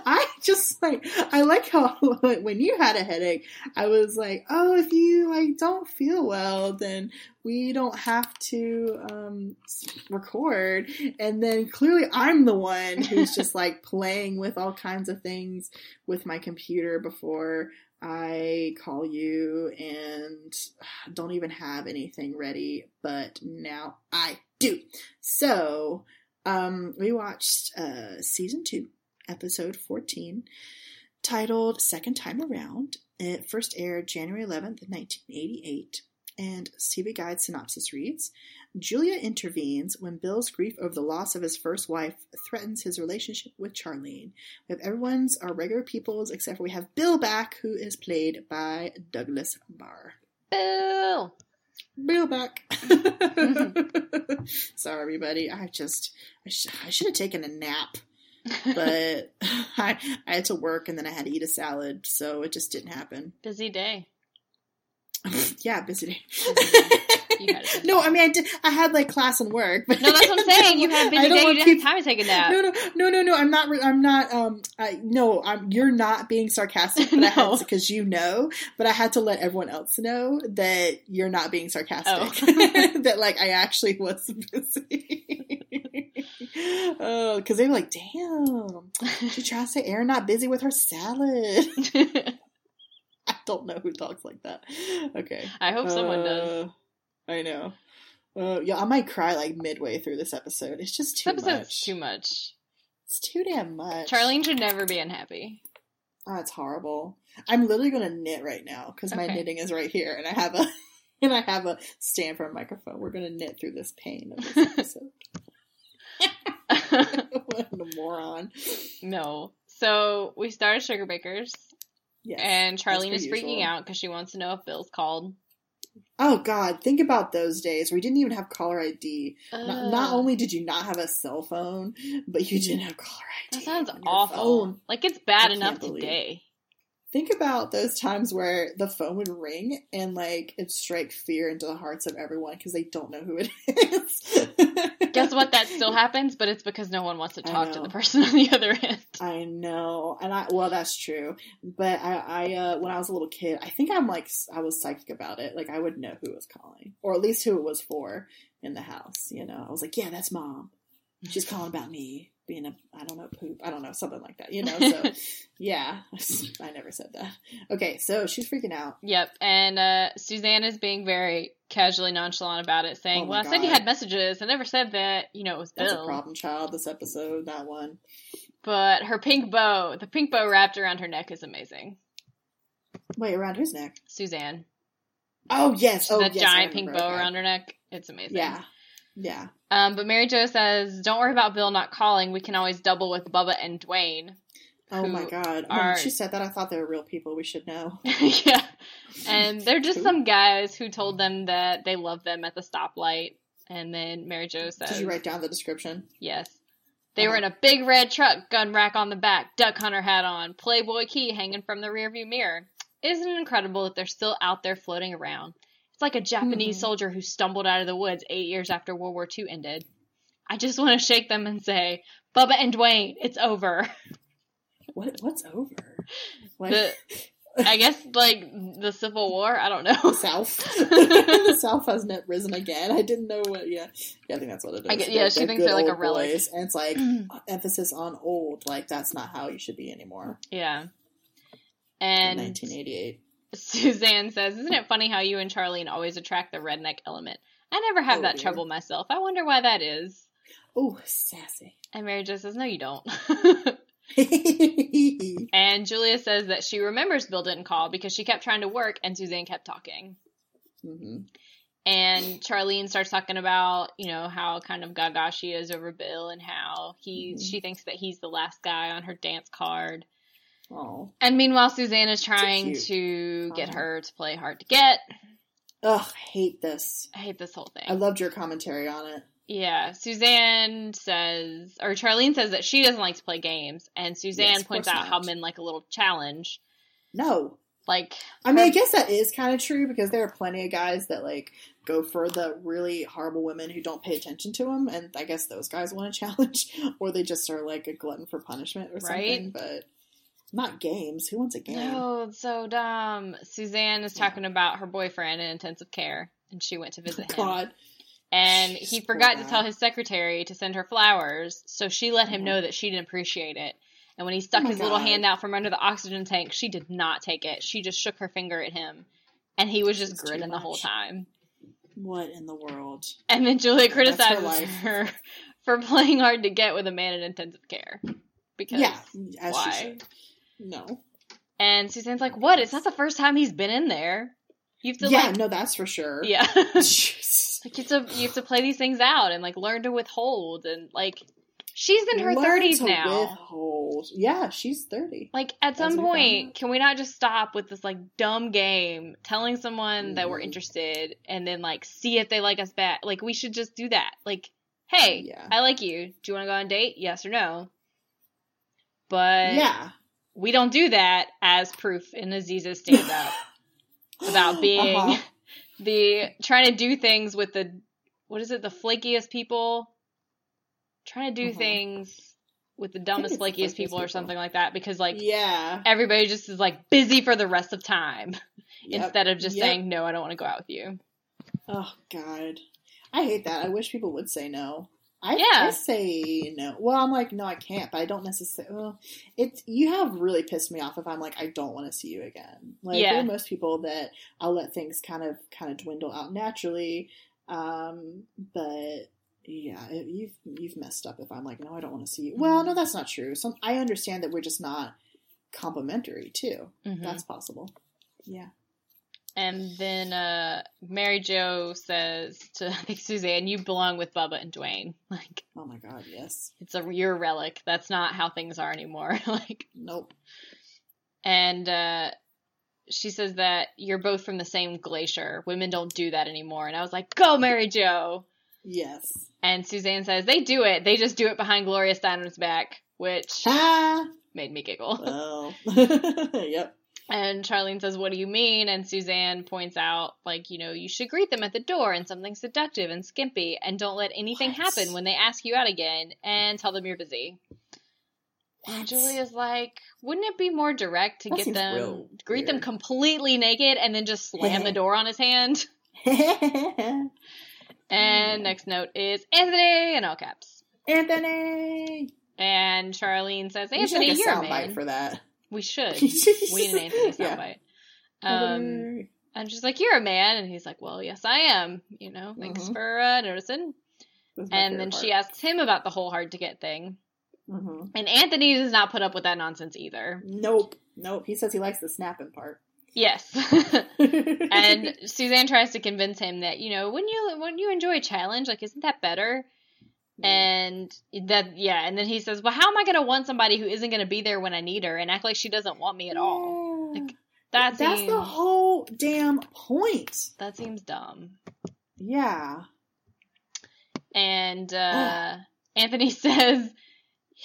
[SPEAKER 1] I just like I like how when you had a headache, I was like, "Oh, if you like don't feel well, then we don't have to um record." And then clearly I'm the one who's just like playing with all kinds of things with my computer before I call you and don't even have anything ready, but now I do. So, um, we watched uh, season two, episode 14, titled Second Time Around. It first aired January 11th, 1988. And TV Guide synopsis reads Julia intervenes when Bill's grief over the loss of his first wife threatens his relationship with Charlene. We have everyone's our regular peoples, except for we have Bill back, who is played by Douglas Barr.
[SPEAKER 2] Bill.
[SPEAKER 1] Bill back. (laughs) (laughs) Sorry, everybody. I just I, sh- I should have taken a nap, but (laughs) I I had to work and then I had to eat a salad, so it just didn't happen.
[SPEAKER 2] Busy day. (laughs)
[SPEAKER 1] yeah, busy day. (laughs)
[SPEAKER 2] You had a busy
[SPEAKER 1] no. I mean I did. I had like class and work. But
[SPEAKER 2] No, that's what I'm (laughs) saying. You had a busy day. You didn't
[SPEAKER 1] people-
[SPEAKER 2] have time to take a nap.
[SPEAKER 1] No, no, no, no, no. I'm not. I'm not. Um, I no. I'm. You're not being sarcastic, but I had
[SPEAKER 2] No.
[SPEAKER 1] because you know. But I had to let everyone else know that you're not being sarcastic.
[SPEAKER 2] Oh.
[SPEAKER 1] that like I actually was busy. oh, because they were like, "Damn, she trying to say Erin not busy with her salad." Don't know who talks like that. Okay.
[SPEAKER 2] I hope someone does.
[SPEAKER 1] Uh, I know. Uh, yeah, I might cry like midway through this episode. It's just
[SPEAKER 2] This
[SPEAKER 1] too
[SPEAKER 2] episode's
[SPEAKER 1] much.
[SPEAKER 2] too much.
[SPEAKER 1] It's too damn much.
[SPEAKER 2] Charlene should never be unhappy.
[SPEAKER 1] Oh, it's horrible. I'm literally gonna knit right now because my knitting is right here, and I have a (laughs) and I have a stand for a microphone. We're gonna knit through this pain of this (laughs) episode. (laughs) what a moron!
[SPEAKER 2] no. So we started Sugar Bakers,
[SPEAKER 1] Yes,
[SPEAKER 2] and Charlene is
[SPEAKER 1] per
[SPEAKER 2] freaking
[SPEAKER 1] usual.
[SPEAKER 2] out because she wants to know if Bill's called.
[SPEAKER 1] Oh God, think about those days. We didn't even have caller ID. Not, not only did you not have a cell phone, but you didn't have caller ID.
[SPEAKER 2] that sounds awful.
[SPEAKER 1] phone.
[SPEAKER 2] Like it's bad
[SPEAKER 1] I
[SPEAKER 2] enough today.
[SPEAKER 1] Think about those times where the phone would ring and like it strike fear into the hearts of everyone because they don't know who it (laughs) is.
[SPEAKER 2] Guess what? That still happens, but it's because no one wants to talk to the person (laughs) on the other end.
[SPEAKER 1] I know, and I well, that's true. But I, I uh, when I was a little kid, I think I'm like I was psychic about it. Like I would know who was calling, or at least who it was for in the house. You know, I was like, yeah, that's mom. She's calling about me being a I don't know poop. I don't know something like that. You know, so (laughs) yeah, (laughs) I never said that. Okay, so she's freaking out.
[SPEAKER 2] Yep, and uh, Suzanne is being very casually nonchalant about it, saying,
[SPEAKER 1] Oh
[SPEAKER 2] "Well, I said you had messages. I never said that. You know, it was
[SPEAKER 1] That's
[SPEAKER 2] Bill."
[SPEAKER 1] a problem child. This episode, that one.
[SPEAKER 2] But her pink bow, the pink bow wrapped around her neck, is amazing.
[SPEAKER 1] Wait, around whose neck?
[SPEAKER 2] Suzanne,
[SPEAKER 1] Oh yes, oh
[SPEAKER 2] that
[SPEAKER 1] yes,
[SPEAKER 2] giant pink bow
[SPEAKER 1] okay.
[SPEAKER 2] around her neck, it's amazing.
[SPEAKER 1] Yeah, yeah.
[SPEAKER 2] Um, but Mary Jo says, "Don't worry about Bill not calling. We can always double with Bubba and Dwayne."
[SPEAKER 1] Oh my god.
[SPEAKER 2] are-
[SPEAKER 1] When she said that, I thought they were real people. We should know. (laughs)
[SPEAKER 2] yeah, and they're just some guys who told them that they love them at the stoplight. And then Mary Jo says,
[SPEAKER 1] Did you write down the description?
[SPEAKER 2] Yes. They were
[SPEAKER 1] Uh-huh.
[SPEAKER 2] in a big red truck, gun rack on the back, duck hunter hat on, Playboy key hanging from the rearview mirror. Isn't it incredible that they're still out there floating around? It's like a Japanese
[SPEAKER 1] Mhm.
[SPEAKER 2] soldier who stumbled out of the woods eight years after World War II ended. I just want to shake them and say, Bubba and Dwayne, it's over.
[SPEAKER 1] What? What's over? Like
[SPEAKER 2] The, I guess, like, the Civil War? I don't
[SPEAKER 1] the
[SPEAKER 2] know. (laughs)
[SPEAKER 1] South. (laughs) the South has not risen again. I didn't know what. Yeah, yeah. I think that's what it is.
[SPEAKER 2] I get- yeah, she thinks they're like a relic.
[SPEAKER 1] boys, and it's like (clears throat) emphasis on old. Like that's not how you should be anymore.
[SPEAKER 2] yeah. And
[SPEAKER 1] 1988.
[SPEAKER 2] Suzanne says, Isn't it funny how you and Charlene always attract the redneck element? I never have
[SPEAKER 1] Oh,
[SPEAKER 2] that
[SPEAKER 1] dear.
[SPEAKER 2] trouble myself. I wonder why that is.
[SPEAKER 1] Oh, sassy.
[SPEAKER 2] And Mary Jo says, No, you don't. (laughs) and Julia says that she remembers Bill didn't call because she kept trying to work and Suzanne kept talking.
[SPEAKER 1] hmm
[SPEAKER 2] And Charlene starts talking about, you know, how kind of gaga she is over Bill and how he
[SPEAKER 1] Mhm.
[SPEAKER 2] she thinks that he's the last guy on her dance card.
[SPEAKER 1] Oh,
[SPEAKER 2] And meanwhile Suzanne is trying to get her to play hard to get.
[SPEAKER 1] ugh, hate this.
[SPEAKER 2] I hate this whole thing.
[SPEAKER 1] I loved your commentary on it.
[SPEAKER 2] Yeah, Suzanne says, or Charlene says that she doesn't like to play games, and Suzanne
[SPEAKER 1] Yes,
[SPEAKER 2] points out how men like a little challenge.
[SPEAKER 1] No,
[SPEAKER 2] Like,
[SPEAKER 1] I mean, I guess that is kind of true because there are plenty of guys that like go for the really horrible women who don't pay attention to them, and I guess those guys want a (laughs) challenge, or they just are like a glutton for punishment or something.
[SPEAKER 2] Right.
[SPEAKER 1] But not games. Who wants a game?
[SPEAKER 2] no, it's so dumb. Suzanne is talking about her boyfriend in intensive care, and she went to visit (laughs) him.
[SPEAKER 1] God,
[SPEAKER 2] And
[SPEAKER 1] Jeez,
[SPEAKER 2] he forgot to tell his secretary to send her flowers, so she let him know that she didn't appreciate it. And when he stuck
[SPEAKER 1] Oh
[SPEAKER 2] his little hand out from under the oxygen tank, she did not take it. She just shook her finger at him. And he was just grinning the whole time.
[SPEAKER 1] what in the world?
[SPEAKER 2] And then Julia
[SPEAKER 1] her
[SPEAKER 2] criticizes
[SPEAKER 1] life.
[SPEAKER 2] her (laughs) for playing hard to get with a man in intensive care. Because
[SPEAKER 1] yeah,
[SPEAKER 2] why?
[SPEAKER 1] No.
[SPEAKER 2] And Suzanne's like, "What? It's not the first time he's been in there. You have to
[SPEAKER 1] Yeah,
[SPEAKER 2] like,
[SPEAKER 1] no, that's for sure.
[SPEAKER 2] yeah, (laughs) (laughs) like you have to you have to play these things out and like learn to withhold and like She's in her thirties now.
[SPEAKER 1] withhold. Yeah, she's thirty.
[SPEAKER 2] Like at some
[SPEAKER 1] As we found
[SPEAKER 2] point, can we not just stop with this like dumb game, telling someone that we're
[SPEAKER 1] Mhm.
[SPEAKER 2] interested, and then like see if they like us back? Like we should just do that. Like, hey,
[SPEAKER 1] Yeah.
[SPEAKER 2] I like you. Do you want to go on a date? Yes or no? But
[SPEAKER 1] yeah.
[SPEAKER 2] We don't do that as proof in Aziz's stand up (laughs) about being
[SPEAKER 1] Uh-huh.
[SPEAKER 2] the trying to do things with the what is it the flakiest people trying to do
[SPEAKER 1] Mhm.
[SPEAKER 2] things with the dumbest flakiest
[SPEAKER 1] flakiest
[SPEAKER 2] people or something like that because like
[SPEAKER 1] yeah.
[SPEAKER 2] everybody just is like busy for the rest of time
[SPEAKER 1] Yep.
[SPEAKER 2] instead of just
[SPEAKER 1] Yep.
[SPEAKER 2] saying no i don't want to go out with you
[SPEAKER 1] Oh God, I hate that. I wish people would say no. I,
[SPEAKER 2] Yeah.
[SPEAKER 1] I say no. Well, I'm like, no, I can't. But I don't necessarily. Well, it you have really pissed me off if I'm like, I don't want to see you again. Like
[SPEAKER 2] Yeah.
[SPEAKER 1] there are most people that I'll let things kind of kind of dwindle out naturally. Um, but yeah, it, you've you've messed up if I'm like, no, I don't want to see you. Well,
[SPEAKER 2] Mm-hmm.
[SPEAKER 1] no, that's not true. Some I understand that we're just not complimentary too.
[SPEAKER 2] Mhm.
[SPEAKER 1] That's possible. Yeah.
[SPEAKER 2] And then uh mary jo says to (laughs) i think suzanne you belong with bubba and dwayne (laughs) like
[SPEAKER 1] Oh my God. Yes.
[SPEAKER 2] it's a your relic that's not how things are anymore (laughs) like
[SPEAKER 1] Nope.
[SPEAKER 2] and uh she says that you're both from the same glacier. Women don't do that anymore. And I was like, go, Mary Jo.
[SPEAKER 1] Yes.
[SPEAKER 2] And Suzanne says, they do it. They just do it behind Gloria Steinem's back, which
[SPEAKER 1] Ha!
[SPEAKER 2] made me giggle.
[SPEAKER 1] Well, yep.
[SPEAKER 2] And Charlene says, what do you mean? And Suzanne points out, like, you know, you should greet them at the door in something seductive and skimpy and don't let anything
[SPEAKER 1] What?
[SPEAKER 2] happen when they ask you out again and tell them you're busy. And
[SPEAKER 1] What?
[SPEAKER 2] Julia's like, wouldn't it be more direct to
[SPEAKER 1] That
[SPEAKER 2] get them, greet them completely naked and then just slam the (laughs) door on his hand? (laughs) And next note is Anthony in all caps.
[SPEAKER 1] Anthony.
[SPEAKER 2] And Charlene says,
[SPEAKER 1] We should
[SPEAKER 2] Anthony,
[SPEAKER 1] a
[SPEAKER 2] you're a man.
[SPEAKER 1] for that.
[SPEAKER 2] We should. (laughs) we need an Anthony
[SPEAKER 1] Yeah.
[SPEAKER 2] soundbite. Um, and she's like, You're a man. And he's like, Well, yes, I am. You know, thanks
[SPEAKER 1] Mhm.
[SPEAKER 2] for uh, noticing. And then she asks him about the whole hard to get thing.
[SPEAKER 1] Mhm.
[SPEAKER 2] And Anthony does not put up with that nonsense either.
[SPEAKER 1] Nope. Nope. He says he likes the snapping part.
[SPEAKER 2] Yes. (laughs) and Suzanne tries to convince him that, you know, when you when you enjoy a challenge, like isn't that better? And that yeah, and then he says, "Well, how am I going to want somebody who isn't going to be there when I need her and act like she doesn't want me at all?"
[SPEAKER 1] Yeah.
[SPEAKER 2] Like, That
[SPEAKER 1] That's
[SPEAKER 2] seems
[SPEAKER 1] the whole damn point.
[SPEAKER 2] that seems dumb.
[SPEAKER 1] Yeah.
[SPEAKER 2] And uh Anthony (laughs) says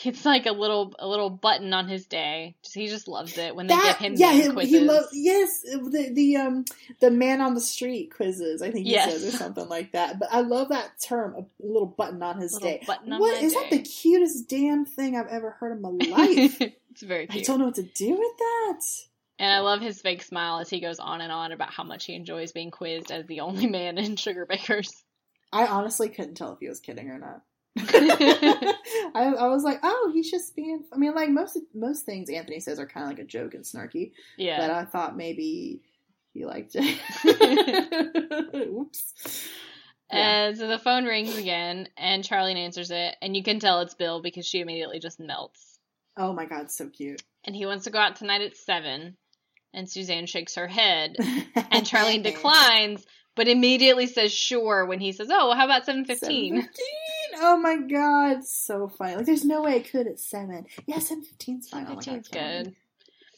[SPEAKER 2] it's like a little a little button on his day. He just loves it when they
[SPEAKER 1] That
[SPEAKER 2] give him
[SPEAKER 1] yeah, he,
[SPEAKER 2] quizzes.
[SPEAKER 1] he loves yes the the um the man on the street quizzes. I think he
[SPEAKER 2] Yes.
[SPEAKER 1] says or something like that. But I love that term, a little button on his
[SPEAKER 2] Little
[SPEAKER 1] day.
[SPEAKER 2] button on
[SPEAKER 1] What is that the cutest damn thing I've ever heard in my (laughs) life?
[SPEAKER 2] it's very
[SPEAKER 1] I don't know what to do with that.
[SPEAKER 2] And I love his fake smile as he goes on and on about how much he enjoys being quizzed as the only (laughs) man in Sugar Bakers.
[SPEAKER 1] I honestly couldn't tell if he was kidding or not. (laughs) I, I was like, oh, he's just being. I mean, like most most things Anthony says are kind of like a joke and snarky,
[SPEAKER 2] Yeah. but.
[SPEAKER 1] I thought maybe he liked it. (laughs) Oops. Yeah.
[SPEAKER 2] And so the phone rings again, and Charlene answers it, and you can tell it's Bill because she immediately just melts.
[SPEAKER 1] Oh my god, so cute.
[SPEAKER 2] And he wants to go out tonight at seven, and Suzanne shakes her head, (laughs) and Charlene declines, but immediately says sure when he says, "Oh, well, how about seven 15?
[SPEAKER 1] 7:15? Oh my god, so funny. Like, there's no way I could at seven. Yeah, seven fifteen's fine. Oh God,
[SPEAKER 2] good.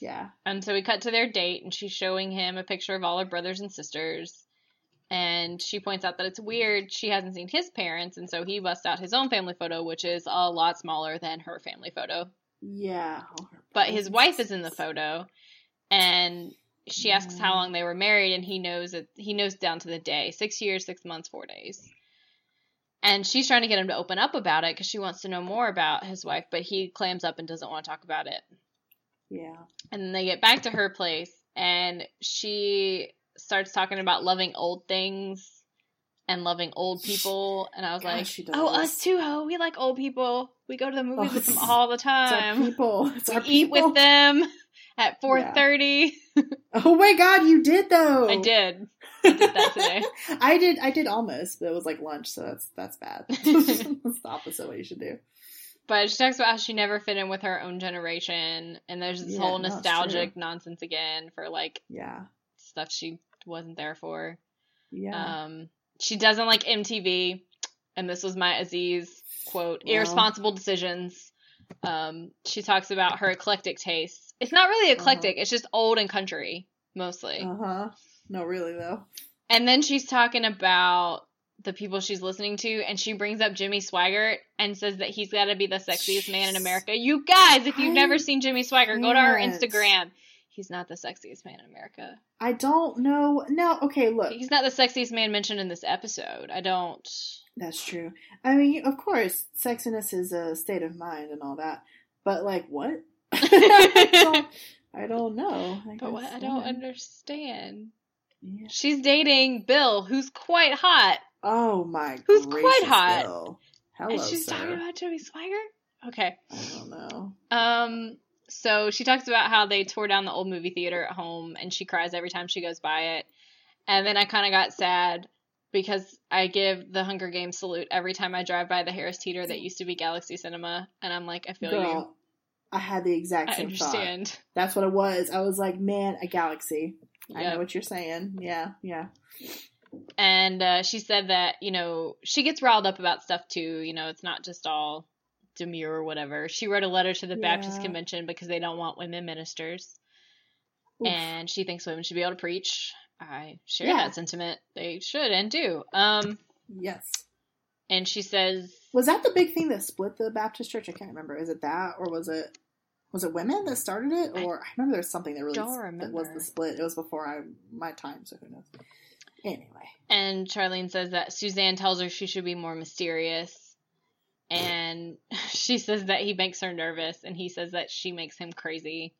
[SPEAKER 1] Yeah.
[SPEAKER 2] And so we cut to their date, and she's showing him a picture of all her brothers and sisters. And she points out that it's weird she hasn't seen his parents, and so he busts out his own family photo, which is a lot smaller than her family photo.
[SPEAKER 1] Yeah. Oh,
[SPEAKER 2] But his wife is in the photo, and she asks how
[SPEAKER 1] Mm.
[SPEAKER 2] long they were married, and he knows that he knows down to the day six years, six months, four days. And she's trying to get him to open up about it because she wants to know more about his wife, but he clams up and doesn't want to talk about it.
[SPEAKER 1] Yeah.
[SPEAKER 2] And then they get back to her place, and she starts talking about loving old things and loving old people. And I was
[SPEAKER 1] Gosh,
[SPEAKER 2] like, "Oh, us too, ho! We like old people. We go to the movies
[SPEAKER 1] Oh,
[SPEAKER 2] with them all the
[SPEAKER 1] It's our
[SPEAKER 2] time.
[SPEAKER 1] people. It's
[SPEAKER 2] We eat
[SPEAKER 1] people.
[SPEAKER 2] with them at four thirty. (laughs)
[SPEAKER 1] Oh my god, you did though.
[SPEAKER 2] I did. (laughs) I did that today.
[SPEAKER 1] I did. I did almost, but it was like lunch, so that's that's bad. (laughs) that's the opposite of what you should do.
[SPEAKER 2] But she talks about how she never fit in with her own generation, and there's this
[SPEAKER 1] Yeah,
[SPEAKER 2] whole
[SPEAKER 1] no,
[SPEAKER 2] nostalgic nonsense again for like
[SPEAKER 1] Yeah.
[SPEAKER 2] stuff she wasn't there for.
[SPEAKER 1] Yeah.
[SPEAKER 2] Um, she doesn't like MTV. and this was my Aziz quote:
[SPEAKER 1] Well.
[SPEAKER 2] "Irresponsible decisions." Um, she talks about her eclectic tastes. It's not really eclectic; it's just old and country mostly.
[SPEAKER 1] Uh huh. No, really though.
[SPEAKER 2] And then she's talking about the people she's listening to, and she brings up Jimmy Swaggart and says that he's got to be the sexiest man in America. You guys, if you've
[SPEAKER 1] I
[SPEAKER 2] never seen Jimmy Swaggart, go to our. Instagram. He's not the sexiest man in America.
[SPEAKER 1] I don't know. No, okay, look.
[SPEAKER 2] He's not the sexiest man mentioned in this episode. I don't.
[SPEAKER 1] That's true. I mean, of course, sexiness is a state of mind and all that. But like, what? I, (laughs) don't, (laughs) I don't know. I
[SPEAKER 2] But what? I don't understand.
[SPEAKER 1] Yeah.
[SPEAKER 2] She's dating Bill, who's quite hot,
[SPEAKER 1] Oh my. God.
[SPEAKER 2] Who's quite hot.
[SPEAKER 1] Bill. Hello,
[SPEAKER 2] and she's
[SPEAKER 1] sir.
[SPEAKER 2] talking about Jimmy Swaggart. Okay.
[SPEAKER 1] I don't know.
[SPEAKER 2] Um. So she talks about how they tore down the old movie theater at home, and she cries every time she goes by it. And then I kind of got sad because I give the Hunger Games salute every time I drive by the Harris Teeter that used to be Galaxy Cinema, and I'm like, I feel you.
[SPEAKER 1] Girl, I had the exact
[SPEAKER 2] I
[SPEAKER 1] same thought. That's what it was. I was like, man, a galaxy. I know what you're saying. Yeah, yeah.
[SPEAKER 2] And uh, she said that, you know, she gets riled up about stuff too. You know, it's not just all demure or whatever. She wrote a letter to the Baptist Convention because they don't want women ministers.
[SPEAKER 1] Oof.
[SPEAKER 2] And she thinks women should be able to preach. I share
[SPEAKER 1] Yeah.
[SPEAKER 2] that sentiment. They should and do. Um,
[SPEAKER 1] Yes.
[SPEAKER 2] and she says,
[SPEAKER 1] Was that the big thing that split the Baptist church? I can't remember. Is it that or was it was it women that started it? Or I, remember there was something that really that was the split. It was before I my time, so who knows. Anyway.
[SPEAKER 2] and Charlene says that Suzanne tells her she should be more mysterious. And (laughs) she says that he makes her nervous, and he says that she makes him crazy.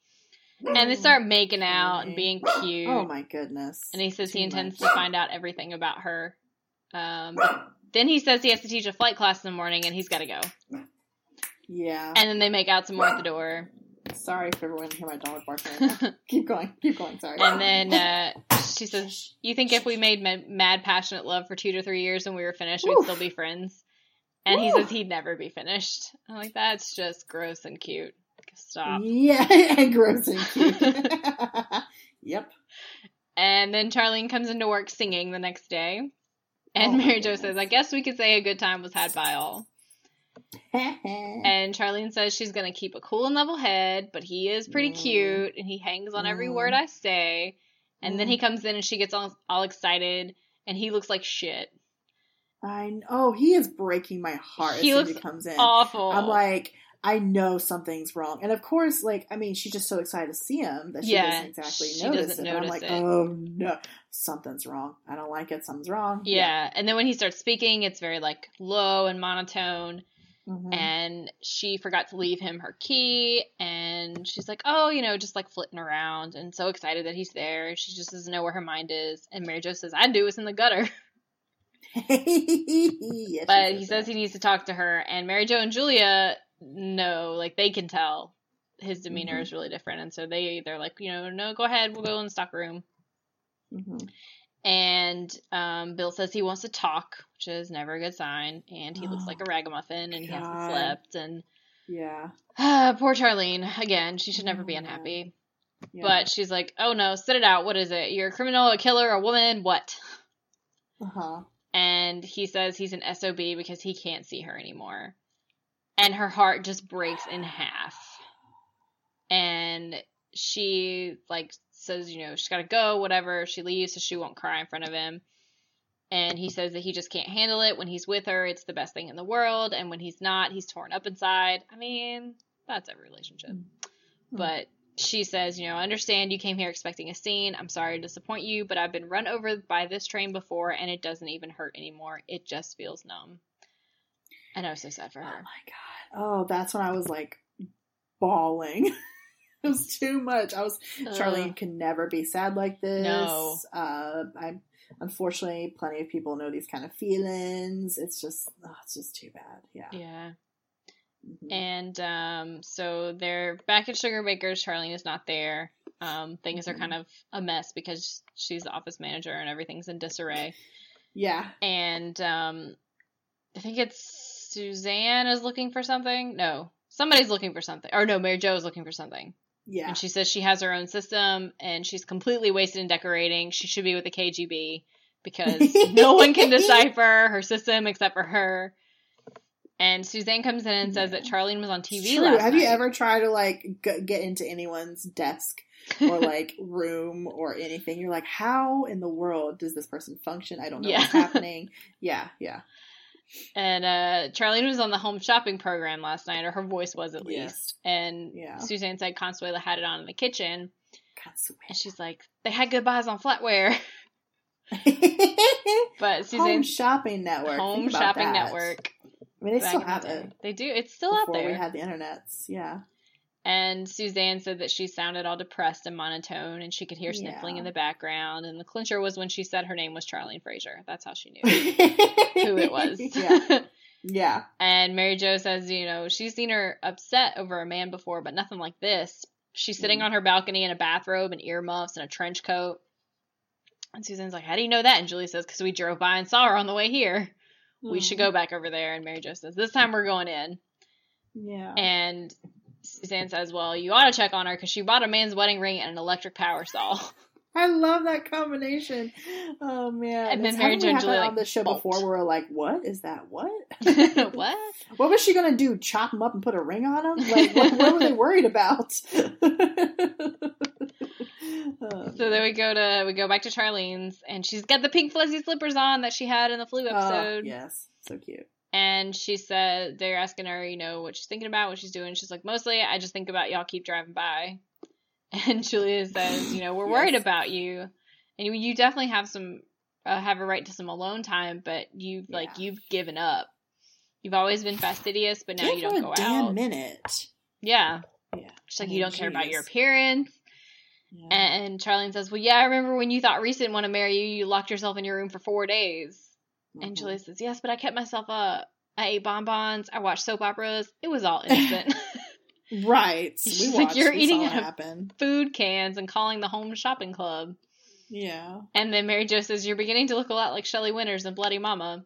[SPEAKER 2] And they start making out and being (gasps) cute.
[SPEAKER 1] Oh my goodness.
[SPEAKER 2] And he says he intends
[SPEAKER 1] much.
[SPEAKER 2] to find out everything about her. Um, (gasps) then he says he has to teach a flight class in the morning and he's got to go.
[SPEAKER 1] Yeah.
[SPEAKER 2] And then they make out some more at the door.
[SPEAKER 1] Sorry for everyone to hear my dog barking right (laughs) now. keep going. Keep going. Sorry.
[SPEAKER 2] And then uh, she says, You think if we made ma- mad, passionate love for two to three years and we were finished, we'd still be friends? And he says he'd never be finished. I'm like, That's just gross and cute. Stop.
[SPEAKER 1] Yeah, (laughs) and gross and cute. (laughs) yep.
[SPEAKER 2] And then Charlene comes into work singing the next day. And
[SPEAKER 1] Oh
[SPEAKER 2] Mary Jo says, I guess we could say a good time was had by all. (laughs) And Charlene says she's going to keep a cool and level head, but he is pretty
[SPEAKER 1] Mm.
[SPEAKER 2] cute and he hangs on every
[SPEAKER 1] Mm.
[SPEAKER 2] word I say. And then
[SPEAKER 1] Mm.
[SPEAKER 2] he comes in and she gets all, all excited and he looks like shit.
[SPEAKER 1] I oh, he is breaking my heart
[SPEAKER 2] He
[SPEAKER 1] as soon as
[SPEAKER 2] looks
[SPEAKER 1] he comes in.
[SPEAKER 2] Awful.
[SPEAKER 1] I'm like, I know something's wrong, and of course, like, I mean, she's just so excited to see him that she
[SPEAKER 2] Yeah,
[SPEAKER 1] doesn't exactly
[SPEAKER 2] she
[SPEAKER 1] notice
[SPEAKER 2] doesn't
[SPEAKER 1] it. And I'm like,
[SPEAKER 2] it.
[SPEAKER 1] oh no, something's wrong. I don't like it. Something's wrong.
[SPEAKER 2] yeah. And then when he starts speaking, it's very like low and monotone.
[SPEAKER 1] Mhm.
[SPEAKER 2] And she forgot to leave him her key. And she's like, oh, you know, just like flitting around and so excited that he's there. She just doesn't know where her mind is. And Mary Jo says, I do. It's in the gutter. (laughs) (laughs)
[SPEAKER 1] Yes,
[SPEAKER 2] but he
[SPEAKER 1] says that.
[SPEAKER 2] he needs to talk to her and mary jo and julia know like they can tell his demeanor
[SPEAKER 1] Mhm.
[SPEAKER 2] is really different and so they they're like you know no go ahead we'll go in the stock room
[SPEAKER 1] Mhm.
[SPEAKER 2] And um, bill says he wants to talk which is never a good sign and he looks
[SPEAKER 1] Oh,
[SPEAKER 2] like a (gasps) ragamuffin and he hasn't slept and
[SPEAKER 1] Yeah. (sighs)
[SPEAKER 2] poor charlene again she should never be
[SPEAKER 1] Oh,
[SPEAKER 2] unhappy
[SPEAKER 1] yeah.
[SPEAKER 2] but she's like oh no sit it out what is it you're a criminal a killer a woman what
[SPEAKER 1] uh huh.
[SPEAKER 2] and he says he's an SOB because he can't see her anymore. And her heart just breaks in half. And she like says, you know, she's got to go, whatever. She leaves so she won't cry in front of him. And he says that he just can't handle it. When he's with her, it's the best thing in the world, and when he's not, he's torn up inside. I mean, that's every relationship. Hmm. But she says, you know, I understand you came here expecting a scene. I'm sorry to disappoint you, but I've been run over by this train before and it doesn't even hurt anymore. It just feels numb. And I was so sad for her.
[SPEAKER 1] Oh my god. Oh, that's when I was like bawling. (laughs) (laughs) it was too much. I was Charlene
[SPEAKER 2] Ugh.
[SPEAKER 1] can never be sad like this.
[SPEAKER 2] No.
[SPEAKER 1] Uh, I unfortunately plenty of people know these kind of feelings. It's just oh, it's just too bad. Yeah.
[SPEAKER 2] Yeah.
[SPEAKER 1] Mhm.
[SPEAKER 2] And um, so they're back at Sugar Baker's. Charlene is not there. Um, things are
[SPEAKER 1] Mhm.
[SPEAKER 2] kind of a mess because she's the office manager and everything's in disarray.
[SPEAKER 1] Yeah.
[SPEAKER 2] and um, I think it's Suzanne is looking for something. No, somebody's looking for something. Or no, Mary Jo is looking for something.
[SPEAKER 1] Yeah.
[SPEAKER 2] And she says she has her own system and she's completely wasted in decorating. She should be with the KGB. because (laughs) no one can decipher her system except for her. And Suzanne comes in and says that Charlene was on TV
[SPEAKER 1] True. Have you ever tried to like g- get into anyone's desk or (laughs) like room or anything? You're like, how in the world does this person function? I don't know
[SPEAKER 2] Yeah.
[SPEAKER 1] what's happening. Yeah, yeah.
[SPEAKER 2] And uh, Charlene was on the home shopping program last night, or her voice was at
[SPEAKER 1] Yes.
[SPEAKER 2] least. And
[SPEAKER 1] Yeah.
[SPEAKER 2] Suzanne said Consuela had it on in the kitchen,
[SPEAKER 1] Consuela.
[SPEAKER 2] and she's like, "They had good buys on flatware." (laughs) But Suzanne
[SPEAKER 1] Home Shopping Network.
[SPEAKER 2] Home Shopping
[SPEAKER 1] that.
[SPEAKER 2] Network.
[SPEAKER 1] I mean, they still have it.
[SPEAKER 2] They do. It's still out
[SPEAKER 1] Before
[SPEAKER 2] there.
[SPEAKER 1] we had the internets. Yeah.
[SPEAKER 2] And Suzanne said that she sounded all depressed and monotone, and she could hear
[SPEAKER 1] Yeah.
[SPEAKER 2] sniffling in the background. And the clincher was when she said her name was Charlene Frazier. That's how she knew (laughs)
[SPEAKER 1] Who
[SPEAKER 2] it was. (laughs)
[SPEAKER 1] yeah. Yeah.
[SPEAKER 2] and Mary Jo says, you know, she's seen her upset over a man before, but nothing like this. She's sitting
[SPEAKER 1] Mm.
[SPEAKER 2] on her balcony in a bathrobe and earmuffs and a trench coat. And Suzanne's like, How do you know that? And Julie says, Because we drove by and saw her on the way here. We should
[SPEAKER 1] Mm.
[SPEAKER 2] go back over there. And Mary Jo says, This time we're going in.
[SPEAKER 1] Yeah.
[SPEAKER 2] And Suzanne says, Well, you ought to check on her because she bought a man's wedding ring and an electric power saw. (laughs)
[SPEAKER 1] I love that combination. Oh man!
[SPEAKER 2] And then Mary Jo Julie, like,
[SPEAKER 1] on the show
[SPEAKER 2] bolt.
[SPEAKER 1] before. We're like, "What is that? What? (laughs)
[SPEAKER 2] what? (laughs)
[SPEAKER 1] what was she gonna do? Chop him up and put a ring on him? Like, what, what were they worried about?" Oh,
[SPEAKER 2] So then we go to we go back to Charlene's and she's got the pink fuzzy slippers on that she had in the flu
[SPEAKER 1] oh,
[SPEAKER 2] episode.
[SPEAKER 1] yes, so cute.
[SPEAKER 2] And she said they're asking her, you know, what she's thinking about, what she's doing. She's like, mostly I just think about y'all keep driving by. (laughs) And Julia says, you know, we're worried about you, and you, you definitely have some uh, have a right to some alone time, but you've like you've given up. You've always been fastidious, but now
[SPEAKER 1] Give
[SPEAKER 2] you don't go
[SPEAKER 1] damn
[SPEAKER 2] out.
[SPEAKER 1] minute.
[SPEAKER 2] Yeah,
[SPEAKER 1] Yeah.
[SPEAKER 2] she's like,
[SPEAKER 1] I
[SPEAKER 2] you don't care about your appearance.
[SPEAKER 1] Yeah.
[SPEAKER 2] And Charlene says, well, yeah, I remember when you thought Reese didn't want to marry you, you locked yourself in your room for four days. And
[SPEAKER 1] Mhm.
[SPEAKER 2] Julia says, Yes, but I kept myself up. I ate bonbons. I watched soap operas. It was all innocent. (laughs)
[SPEAKER 1] Right.
[SPEAKER 2] She's
[SPEAKER 1] We
[SPEAKER 2] like, "You're eating
[SPEAKER 1] saw it
[SPEAKER 2] a-
[SPEAKER 1] happen.
[SPEAKER 2] Food cans and calling the home shopping club.
[SPEAKER 1] Yeah.
[SPEAKER 2] And then Mary Jo says, You're beginning to look a lot like Shelley Winters in Bloody Mama,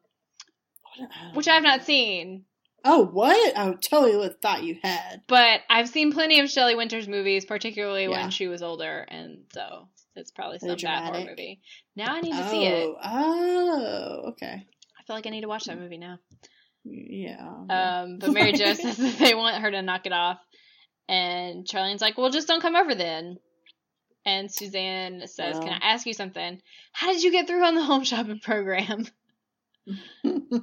[SPEAKER 1] What- I don't
[SPEAKER 2] which I've not seen.
[SPEAKER 1] Oh, what? I totally thought you had.
[SPEAKER 2] But I've seen plenty of Shelley Winters movies, particularly
[SPEAKER 1] Yeah.
[SPEAKER 2] when she was older. And so it's probably some bad horror movie. Now I need to
[SPEAKER 1] oh,
[SPEAKER 2] see it.
[SPEAKER 1] Oh, okay.
[SPEAKER 2] I feel like I need to watch that movie now.
[SPEAKER 1] Yeah.
[SPEAKER 2] Um, but Mary Jo says that they want her to knock it off. And Charlene's like, well, just don't come over then. And Suzanne says, can I ask you something? How did you get through on the home shopping program? (laughs)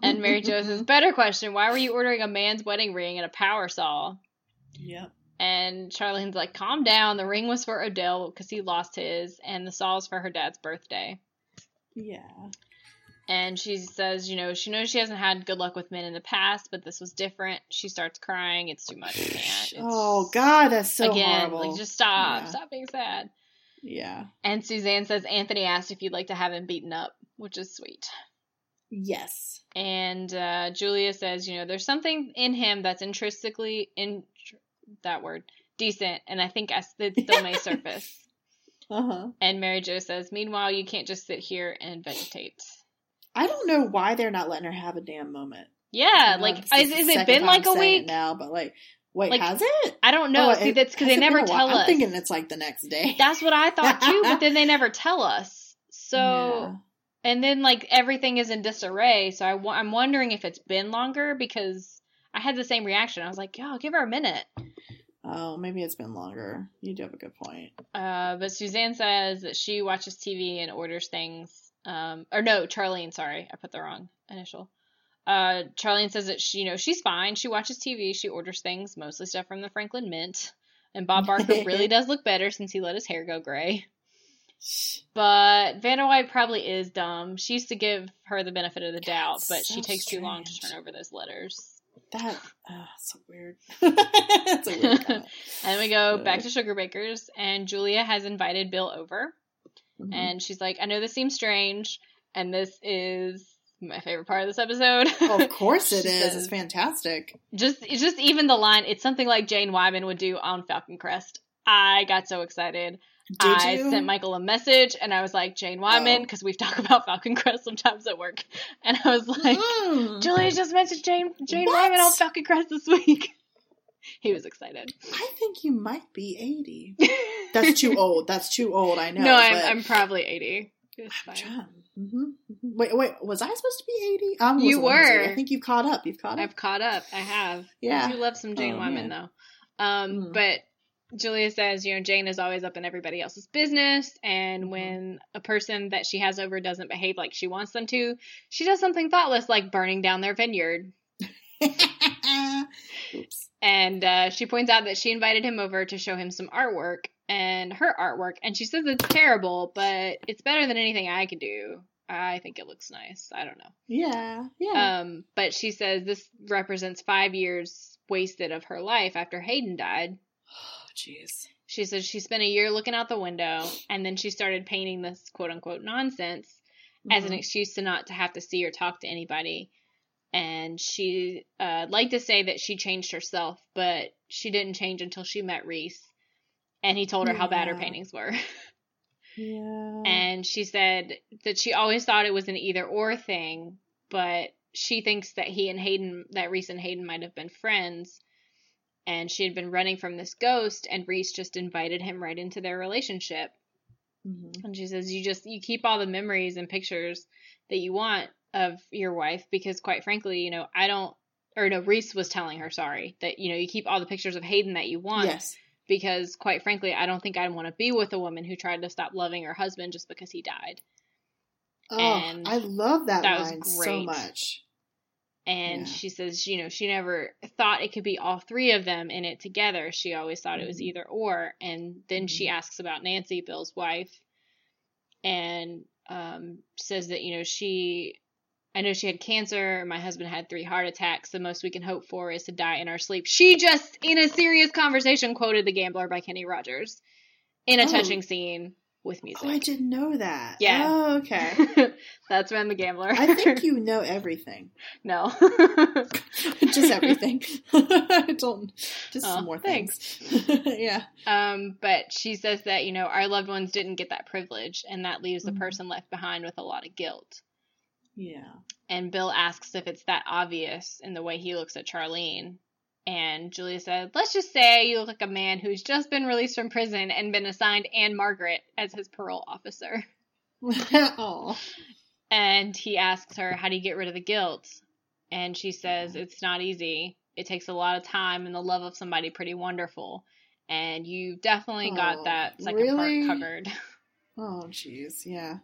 [SPEAKER 2] And Mary (laughs) Jo says, better question. Why were you ordering a man's wedding ring and a power saw?
[SPEAKER 1] Yep.
[SPEAKER 2] And Charlene's like, calm down. The ring was for Odell because he lost his, and the saw's for her dad's birthday.
[SPEAKER 1] Yeah.
[SPEAKER 2] And she says, you know, she knows she hasn't had good luck with men in the past, but this was different. She starts crying. It's too much. It's,
[SPEAKER 1] oh God, that's so
[SPEAKER 2] again,
[SPEAKER 1] horrible.
[SPEAKER 2] like just stop,
[SPEAKER 1] Yeah.
[SPEAKER 2] stop being sad.
[SPEAKER 1] Yeah.
[SPEAKER 2] And Suzanne says Anthony asked if you'd like to have him beaten up, which is sweet.
[SPEAKER 1] Yes.
[SPEAKER 2] And uh, Julia says, you know, there's something in him that's intrinsically in that word decent, and I think it still may (laughs) surface.
[SPEAKER 1] Uh huh.
[SPEAKER 2] And Mary Jo says, meanwhile, you can't just sit here and vegetate.
[SPEAKER 1] I don't know why they're not letting her have a damn moment.
[SPEAKER 2] Yeah,
[SPEAKER 1] You know,
[SPEAKER 2] like is, is it been like a week?
[SPEAKER 1] now? But like, wait,
[SPEAKER 2] Like,
[SPEAKER 1] has it?
[SPEAKER 2] I don't know.
[SPEAKER 1] Oh,
[SPEAKER 2] See, that's because they never tell us.
[SPEAKER 1] I'm thinking it's like the next day. (laughs)
[SPEAKER 2] That's what I thought too, but then they (laughs) never tell us. So,
[SPEAKER 1] Yeah.
[SPEAKER 2] and then like everything is in disarray. So I, am wondering if it's been longer because I had the same reaction. I was like, "Yo, give her a minute."
[SPEAKER 1] Oh, maybe it's been longer. You do have a good point.
[SPEAKER 2] Uh, but Suzanne says that she watches TV and orders things. Um, or no, Charlene. Sorry, I put the wrong initial. Uh, Charlene says that she, you know, she's fine. She watches TV. She orders things, mostly stuff from the Franklin Mint. And Bob Barker (laughs) really does look better since he let his hair go gray. But Vanna White probably is dumb. She used to give her the benefit of the doubt, but she
[SPEAKER 1] so
[SPEAKER 2] takes too long to turn over those letters.
[SPEAKER 1] That uh, so weird. (laughs) That's a weird. (laughs)
[SPEAKER 2] And then we go back to Sugarbakers, and Julia has invited Bill over.
[SPEAKER 1] Mhm.
[SPEAKER 2] And she's like, I know this seems strange, and this is my favorite part of this episode.
[SPEAKER 1] Oh, of (laughs) course it is.
[SPEAKER 2] Says-
[SPEAKER 1] It's fantastic.
[SPEAKER 2] just it's just even the line, it's something like Jane Wyman would do on Falcon Crest. I got so excited.
[SPEAKER 1] Did
[SPEAKER 2] I
[SPEAKER 1] you?
[SPEAKER 2] sent Michael a message and I was like, Jane Wyman,
[SPEAKER 1] Oh.
[SPEAKER 2] because we've talked about Falcon Crest sometimes at work. (laughs) And I was like,
[SPEAKER 1] Mm.
[SPEAKER 2] Julia just mentioned Jane Jane
[SPEAKER 1] What?
[SPEAKER 2] Wyman on Falcon Crest this week. (laughs) he was excited.
[SPEAKER 1] I think you might be eighty. (laughs) That's too old. That's too old. I know.
[SPEAKER 2] no, I'm I'm probably eighty. It was
[SPEAKER 1] I'm
[SPEAKER 2] fine.
[SPEAKER 1] trying- mhm, mhm. Wait, wait, was I supposed to be 80? I
[SPEAKER 2] You
[SPEAKER 1] wasn't when I was 80.
[SPEAKER 2] were.
[SPEAKER 1] I think you've caught up. You've caught up.
[SPEAKER 2] I've caught up. I have.
[SPEAKER 1] Yeah.
[SPEAKER 2] I do love some Jane
[SPEAKER 1] Oh,
[SPEAKER 2] Wyman
[SPEAKER 1] man.
[SPEAKER 2] though. Um,
[SPEAKER 1] Mm.
[SPEAKER 2] but Julia says, you know, Jane is always up in everybody else's business, and
[SPEAKER 1] Mhm.
[SPEAKER 2] when a person that she has over doesn't behave like she wants them to, she does something thoughtless like burning down their vineyard. (laughs) And uh, she points out that she invited him over to show him some artwork and her artwork, and she says it's terrible, but it's better than anything I could do. I think it looks nice. I don't know.
[SPEAKER 1] Yeah, yeah.
[SPEAKER 2] Um, but she says this represents five years wasted of her life after Hayden died.
[SPEAKER 1] Jeez.
[SPEAKER 2] She says she spent a year looking out the window and then she started painting this quote unquote nonsense as an
[SPEAKER 1] Mhm.
[SPEAKER 2] excuse to not to have to see or talk to anybody. And she uh, liked to say that she changed herself, but she didn't change until she met Reese. And he told her how bad her paintings were. (laughs)
[SPEAKER 1] Yeah.
[SPEAKER 2] and she said that she always thought it was an either or thing, but she thinks that he and Hayden, that Reese and Hayden might have been friends, and she had been running from this ghost, and Reese just invited him right into their relationship.
[SPEAKER 1] Mhm.
[SPEAKER 2] And she says, You just, you keep all the memories and pictures that you want of your wife, because quite frankly, you know, I don't, or no, Reese was telling her, sorry, that, you know, you keep all the pictures of Hayden that you want
[SPEAKER 1] Yes.
[SPEAKER 2] because quite frankly, I don't think I'd want to be with a woman who tried to stop loving her husband just because he died.
[SPEAKER 1] Oh,
[SPEAKER 2] And
[SPEAKER 1] I love that,
[SPEAKER 2] that
[SPEAKER 1] line so much.
[SPEAKER 2] And
[SPEAKER 1] Yeah.
[SPEAKER 2] she says, you know, she never thought it could be all three of them in it together. She always thought it was
[SPEAKER 1] Mhm.
[SPEAKER 2] either or. And then she
[SPEAKER 1] Mhm.
[SPEAKER 2] asks about Nancy, Bill's wife, and um, says that, you know, she, I know she had cancer. My husband had three heart attacks. The most we can hope for is to die in our sleep. She just, in a serious conversation, quoted The Gambler by Kenny Rogers in a
[SPEAKER 1] Oh.
[SPEAKER 2] touching scene with music.
[SPEAKER 1] Oh, I didn't know that.
[SPEAKER 2] Yeah.
[SPEAKER 1] Oh, okay. (laughs)
[SPEAKER 2] That's Ren the Gambler.
[SPEAKER 1] I think (laughs) you know everything.
[SPEAKER 2] no. (laughs)
[SPEAKER 1] just everything. I don't. Just
[SPEAKER 2] Oh,
[SPEAKER 1] some more
[SPEAKER 2] thanks.
[SPEAKER 1] things. yeah.
[SPEAKER 2] um, but she says that you know our loved ones didn't get that privilege, and that leaves the
[SPEAKER 1] Mhm.
[SPEAKER 2] person left behind with a lot of guilt.
[SPEAKER 1] Yeah.
[SPEAKER 2] And Bill asks if it's that obvious in the way he looks at Charlene. And Julia said, "Let's just say you look like a man who's just been released from prison and been assigned Ann-Margret as his parole officer." (laughs)
[SPEAKER 1] oh.
[SPEAKER 2] And he asks her, How do you get rid of the guilt? And she says, It's not easy. It takes a lot of time and the love of somebody pretty wonderful. And you definitely got
[SPEAKER 1] Oh,
[SPEAKER 2] that second
[SPEAKER 1] really?
[SPEAKER 2] part covered. (laughs)
[SPEAKER 1] Oh, jeez. Yeah.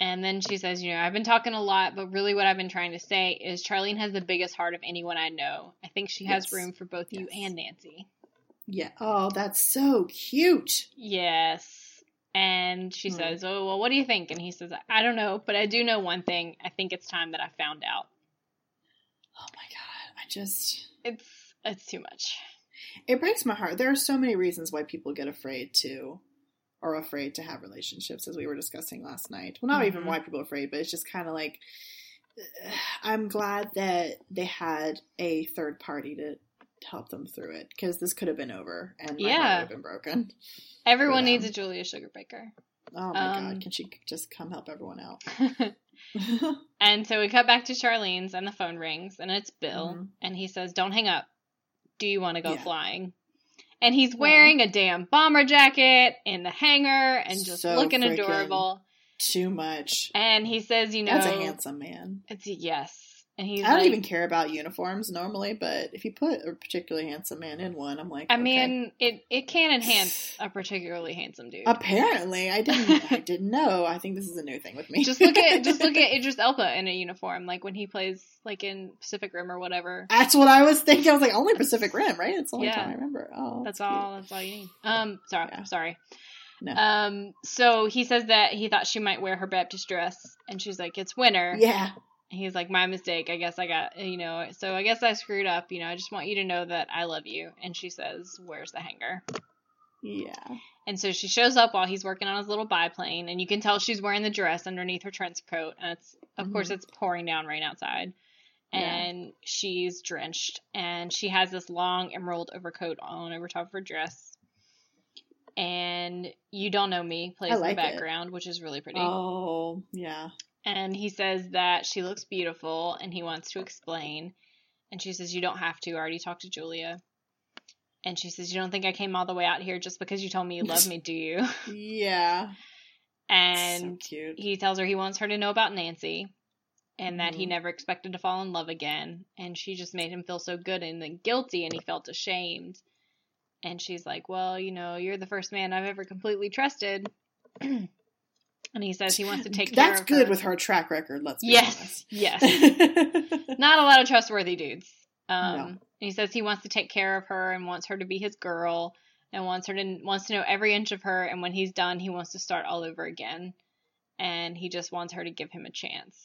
[SPEAKER 2] And then she says, You know, I've been talking a lot, but really what I've been trying to say is Charlene has the biggest heart of anyone I know. I think she has
[SPEAKER 1] Yes.
[SPEAKER 2] room for both you and Nancy.
[SPEAKER 1] Yeah. Oh, that's so cute.
[SPEAKER 2] Yes. And she
[SPEAKER 1] Hmm.
[SPEAKER 2] says, Oh, well, what do you think? And he says, I don't know, but I do know one thing. I think it's time that I found out.
[SPEAKER 1] Oh my god. I just.
[SPEAKER 2] It's it's too much.
[SPEAKER 1] It breaks my heart. There are so many reasons why people get afraid to, or afraid to have relationships, as we were discussing last night. Well, not even
[SPEAKER 2] Mhm.
[SPEAKER 1] why people are afraid, but it's just kind of like. I'm glad that they had a third party to help them through it because this could have been over and my
[SPEAKER 2] Yeah.
[SPEAKER 1] would have been broken.
[SPEAKER 2] Everyone needs a Julia Sugarbaker.
[SPEAKER 1] Oh my
[SPEAKER 2] Um,
[SPEAKER 1] god, can she just come help everyone out? (laughs)
[SPEAKER 2] and so we cut back to Charlene's and the phone rings and it's Bill
[SPEAKER 1] Mhm.
[SPEAKER 2] and he says, Don't hang up. Do you want to go
[SPEAKER 1] Yeah.
[SPEAKER 2] flying? And he's wearing a damn bomber jacket in the hangar and just
[SPEAKER 1] So
[SPEAKER 2] looking adorable.
[SPEAKER 1] Too much.
[SPEAKER 2] And he says, you know,
[SPEAKER 1] That's a handsome man.
[SPEAKER 2] it's yes. And he's
[SPEAKER 1] I don't
[SPEAKER 2] like,
[SPEAKER 1] even care about uniforms normally, but if you put a particularly handsome man in one, I'm like,
[SPEAKER 2] I
[SPEAKER 1] okay.
[SPEAKER 2] mean, it it can enhance (sighs) a particularly handsome dude.
[SPEAKER 1] apparently, I didn't, (laughs) I didn't know. I think this is a new thing with me.
[SPEAKER 2] just look at just look at (laughs) Idris Elba in a uniform, like when he plays like in Pacific Rim or whatever.
[SPEAKER 1] That's what I was thinking. I was like, only Pacific Rim, right? It's the only
[SPEAKER 2] Yeah.
[SPEAKER 1] time I remember. Oh,
[SPEAKER 2] That's
[SPEAKER 1] cute.
[SPEAKER 2] all. That's all you need. Um, sorry,
[SPEAKER 1] Yeah.
[SPEAKER 2] sorry.
[SPEAKER 1] No.
[SPEAKER 2] Um, so he says that he thought she might wear her Baptist dress, and she's like, "It's winter."
[SPEAKER 1] yeah.
[SPEAKER 2] He's like, "My mistake. I guess I got you know. So I guess I screwed up. You know. I just want you to know that I love you." And she says, "Where's the hangar?"
[SPEAKER 1] Yeah.
[SPEAKER 2] And so she shows up while he's working on his little biplane, and you can tell she's wearing the dress underneath her trench coat, and it's of course
[SPEAKER 1] Mhm.
[SPEAKER 2] it's pouring down rain outside.
[SPEAKER 1] Yeah.
[SPEAKER 2] And she's drenched, and she has this long emerald overcoat on over top of her dress. And you don't know me plays
[SPEAKER 1] I
[SPEAKER 2] in
[SPEAKER 1] like
[SPEAKER 2] the
[SPEAKER 1] it.
[SPEAKER 2] background, which is really pretty.
[SPEAKER 1] Oh, yeah.
[SPEAKER 2] And he says that she looks beautiful, and he wants to explain. And she says, "You don't have to. I already talked to Julia." And she says, "You don't think I came all the way out here just because you told me you love me, do you?" (laughs)
[SPEAKER 1] Yeah.
[SPEAKER 2] And
[SPEAKER 1] so
[SPEAKER 2] he tells her he wants her to know about Nancy and that he
[SPEAKER 1] Mhm.
[SPEAKER 2] never expected to fall in love again. And she just made him feel so good and then guilty, and he felt ashamed. And she's like, Well, you know, you're the first man I've ever completely trusted. (clears throat) and he says he wants to take care of her.
[SPEAKER 1] That's good
[SPEAKER 2] her.
[SPEAKER 1] with her track record. Let's be
[SPEAKER 2] Yes, (laughs) yes. (laughs) Not a lot of trustworthy dudes. Um,
[SPEAKER 1] No.
[SPEAKER 2] he says he wants to take care of her and wants her to be his girl and wants her to wants to know every inch of her. And when he's done, he wants to start all over again. And he just wants her to give him a chance.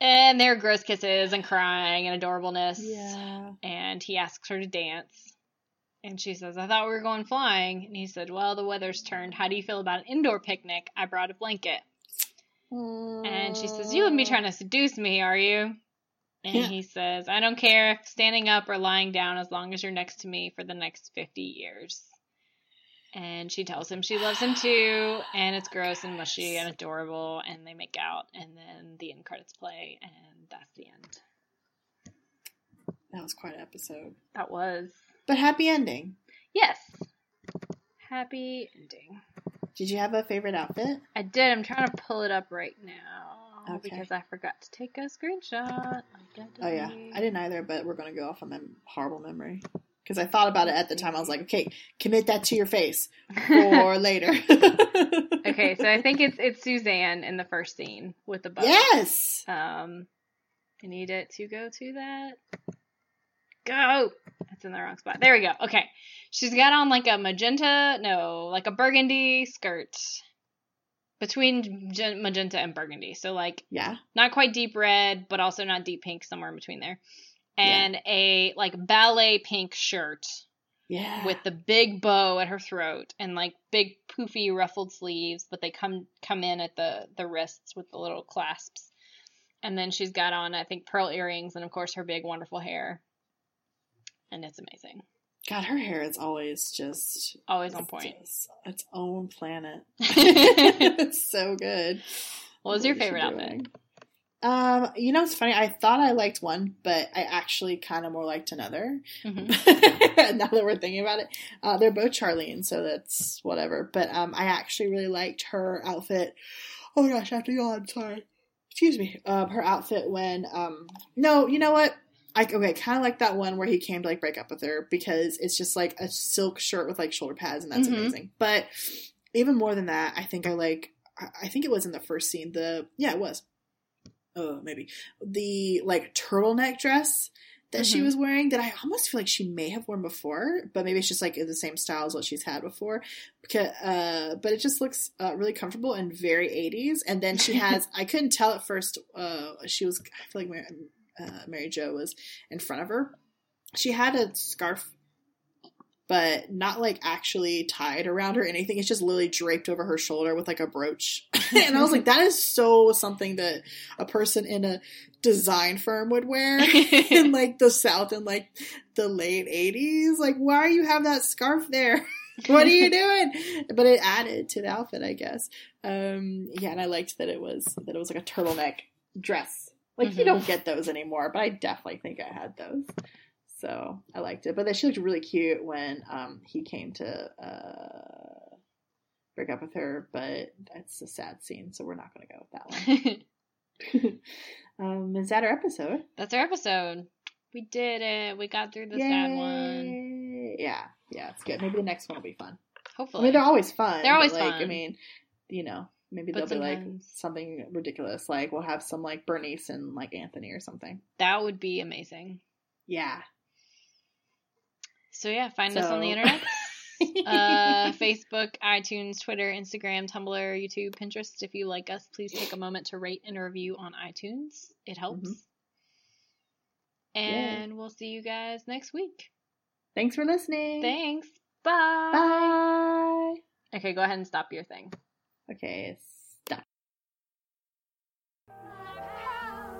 [SPEAKER 2] And there are gross kisses and crying and adorableness.
[SPEAKER 1] yeah.
[SPEAKER 2] And he asks her to dance. And she says, I thought we were going flying. And he said, Well, the weather's turned. How do you feel about an indoor picnic? I brought a blanket. And she says, You wouldn't be trying to seduce me, are you? And
[SPEAKER 1] Yeah.
[SPEAKER 2] he says, I don't care if standing up or lying down as long as you're next to me for the next 50 years. And she tells him she loves him too, and it's gross and mushy and adorable, and they make out, and then the end credits play, and that's the end.
[SPEAKER 1] That was quite an episode.
[SPEAKER 2] That was.
[SPEAKER 1] But happy ending.
[SPEAKER 2] Yes. Happy ending.
[SPEAKER 1] Did you have a favorite outfit?
[SPEAKER 2] I did. I'm trying to pull it up right now
[SPEAKER 1] Okay.
[SPEAKER 2] because I forgot to take a screenshot.
[SPEAKER 1] Oh yeah, I didn't either, but we're gonna go off on mem- horrible memory because I thought about it at the time. I was like, okay, commit that to your face for (laughs) later. (laughs)
[SPEAKER 2] okay, so I think it's it's Suzanne in the first scene with the bow.
[SPEAKER 1] yes,
[SPEAKER 2] Um, I need it to go to that. Go. That's in the wrong spot. There we go. Okay, she's got on like a magenta, no, like a burgundy skirt between gen- magenta and burgundy. So like
[SPEAKER 1] yeah,
[SPEAKER 2] not quite deep red, but also not deep pink, somewhere in between there. And a like ballet pink shirt
[SPEAKER 1] yeah,
[SPEAKER 2] with the big bow at her throat and like big poofy ruffled sleeves, but they come come in at the the wrists with the little clasps. And then she's got on I think pearl earrings and of course her big wonderful hair. And it's amazing.
[SPEAKER 1] God, her hair is always just
[SPEAKER 2] Always on point.
[SPEAKER 1] just its own planet. (laughs) (laughs) it's so good.
[SPEAKER 2] What was your
[SPEAKER 1] What
[SPEAKER 2] favorite outfit?
[SPEAKER 1] Um, you know, it's funny. I thought I liked one, but I actually kind of more liked another.
[SPEAKER 2] hmm (laughs)
[SPEAKER 1] now that we're thinking about it, uh, they're both Charlene, so that's whatever. But um, I actually really liked her outfit. Oh my gosh, I have to go. I'm sorry. Excuse me. Um, her outfit when um, no, you know what? I okay, kind of like that one where he came to like break up with her because it's just like a silk shirt with like shoulder pads, and that's
[SPEAKER 2] Mhm.
[SPEAKER 1] amazing. But even more than that, I think I like. I think it was in the first scene. The yeah, it was. Oh, maybe the like turtleneck dress that she
[SPEAKER 2] Mhm.
[SPEAKER 1] was wearing that I almost feel like she may have worn before, but maybe it's just like the same style as what she's had before. Because, uh, but it just looks uh, really comfortable and very 80s. And then she (laughs) has, I couldn't tell at first, uh, she was, I feel like uh, Mary Jo was in front of her. She had a scarf, but not like actually tied around her or anything. It's just literally draped over her shoulder with like a brooch. (laughs) and I was like, that is so something that a person in a design firm would wear (laughs) in like the South in like the late 80s. Like, why you have that scarf there? (laughs) what are you doing? But it added to the outfit, I guess. Um, yeah, and I liked that it was that it was like a turtleneck dress. Like you
[SPEAKER 2] Mhm.
[SPEAKER 1] don't get those anymore, but I definitely think I had those. So I liked it. But then she looked really cute when um he came to uh break up with her, but that's a sad scene, so we're not gonna go with that one. (laughs) um, is that our episode?
[SPEAKER 2] That's our episode. We did it. We got through the sad one.
[SPEAKER 1] Yeah, yeah, it's good. Maybe the next one will be fun.
[SPEAKER 2] Hopefully, I
[SPEAKER 1] mean, they're always fun.
[SPEAKER 2] They're always
[SPEAKER 1] like, I mean, you know, maybe
[SPEAKER 2] But
[SPEAKER 1] they'll be like something ridiculous. Like we'll have some like Bernice and like Anthony or something.
[SPEAKER 2] that would be amazing.
[SPEAKER 1] Yeah.
[SPEAKER 2] So yeah, find us on the internet. (laughs) uh, Facebook, iTunes, Twitter, Instagram, Tumblr, YouTube, Pinterest. If you like us, please take a moment to rate and review on iTunes. It helps.
[SPEAKER 1] Mhm.
[SPEAKER 2] And we'll see you guys next week.
[SPEAKER 1] Thanks for listening.
[SPEAKER 2] Thanks. Bye.
[SPEAKER 1] Bye.
[SPEAKER 2] Okay, go ahead and stop your thing.
[SPEAKER 1] Okay, stop.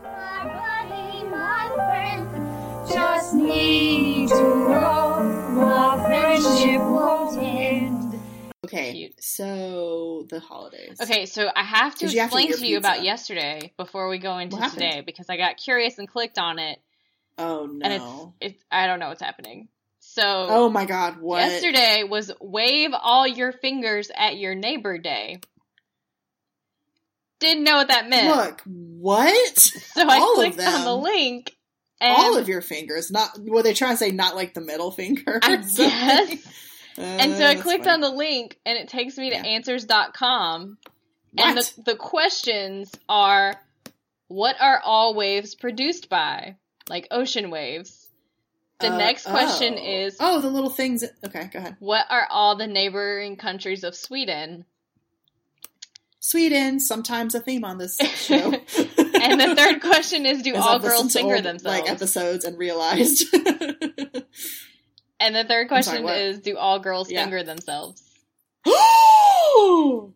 [SPEAKER 3] My buddy, my friend, just need to know our friendship won't end.
[SPEAKER 1] Okay,
[SPEAKER 2] Cute.
[SPEAKER 1] so the holidays.
[SPEAKER 2] Okay, so I have to
[SPEAKER 1] Did you have to
[SPEAKER 2] explain to you about yesterday before we go into
[SPEAKER 1] What happened?
[SPEAKER 2] today because I got curious and clicked on it
[SPEAKER 1] Oh no.
[SPEAKER 2] and it's it's I don't know what's happening. So
[SPEAKER 1] oh my god, what?
[SPEAKER 2] Yesterday was wave all your fingers at your neighbor day. Didn't know what that meant.
[SPEAKER 1] Look, what? (laughs)
[SPEAKER 2] so I
[SPEAKER 1] all
[SPEAKER 2] clicked on the link. And
[SPEAKER 1] All of your fingers, not were they trying to say not like the middle finger?
[SPEAKER 2] I guess. (laughs)
[SPEAKER 1] Uh,
[SPEAKER 2] And so I clicked
[SPEAKER 1] funny.
[SPEAKER 2] on the link and it takes me to
[SPEAKER 1] Yeah.
[SPEAKER 2] answers.com. And the, the questions are what are all waves produced by? Like ocean waves. The
[SPEAKER 1] Uh,
[SPEAKER 2] next question
[SPEAKER 1] oh.
[SPEAKER 2] is
[SPEAKER 1] oh the little things. Okay, go ahead.
[SPEAKER 2] what are all the neighboring countries of Sweden?
[SPEAKER 1] Sweden, sometimes a theme on this (laughs) show.
[SPEAKER 2] And the third question is do all
[SPEAKER 1] I've
[SPEAKER 2] girls finger
[SPEAKER 1] old,
[SPEAKER 2] themselves?
[SPEAKER 1] Like episodes and realized. (laughs)
[SPEAKER 2] and the third
[SPEAKER 1] sorry,
[SPEAKER 2] question
[SPEAKER 1] what?
[SPEAKER 2] is do all girls
[SPEAKER 1] Yeah.
[SPEAKER 2] finger themselves? (gasps) (gasps) (gasps)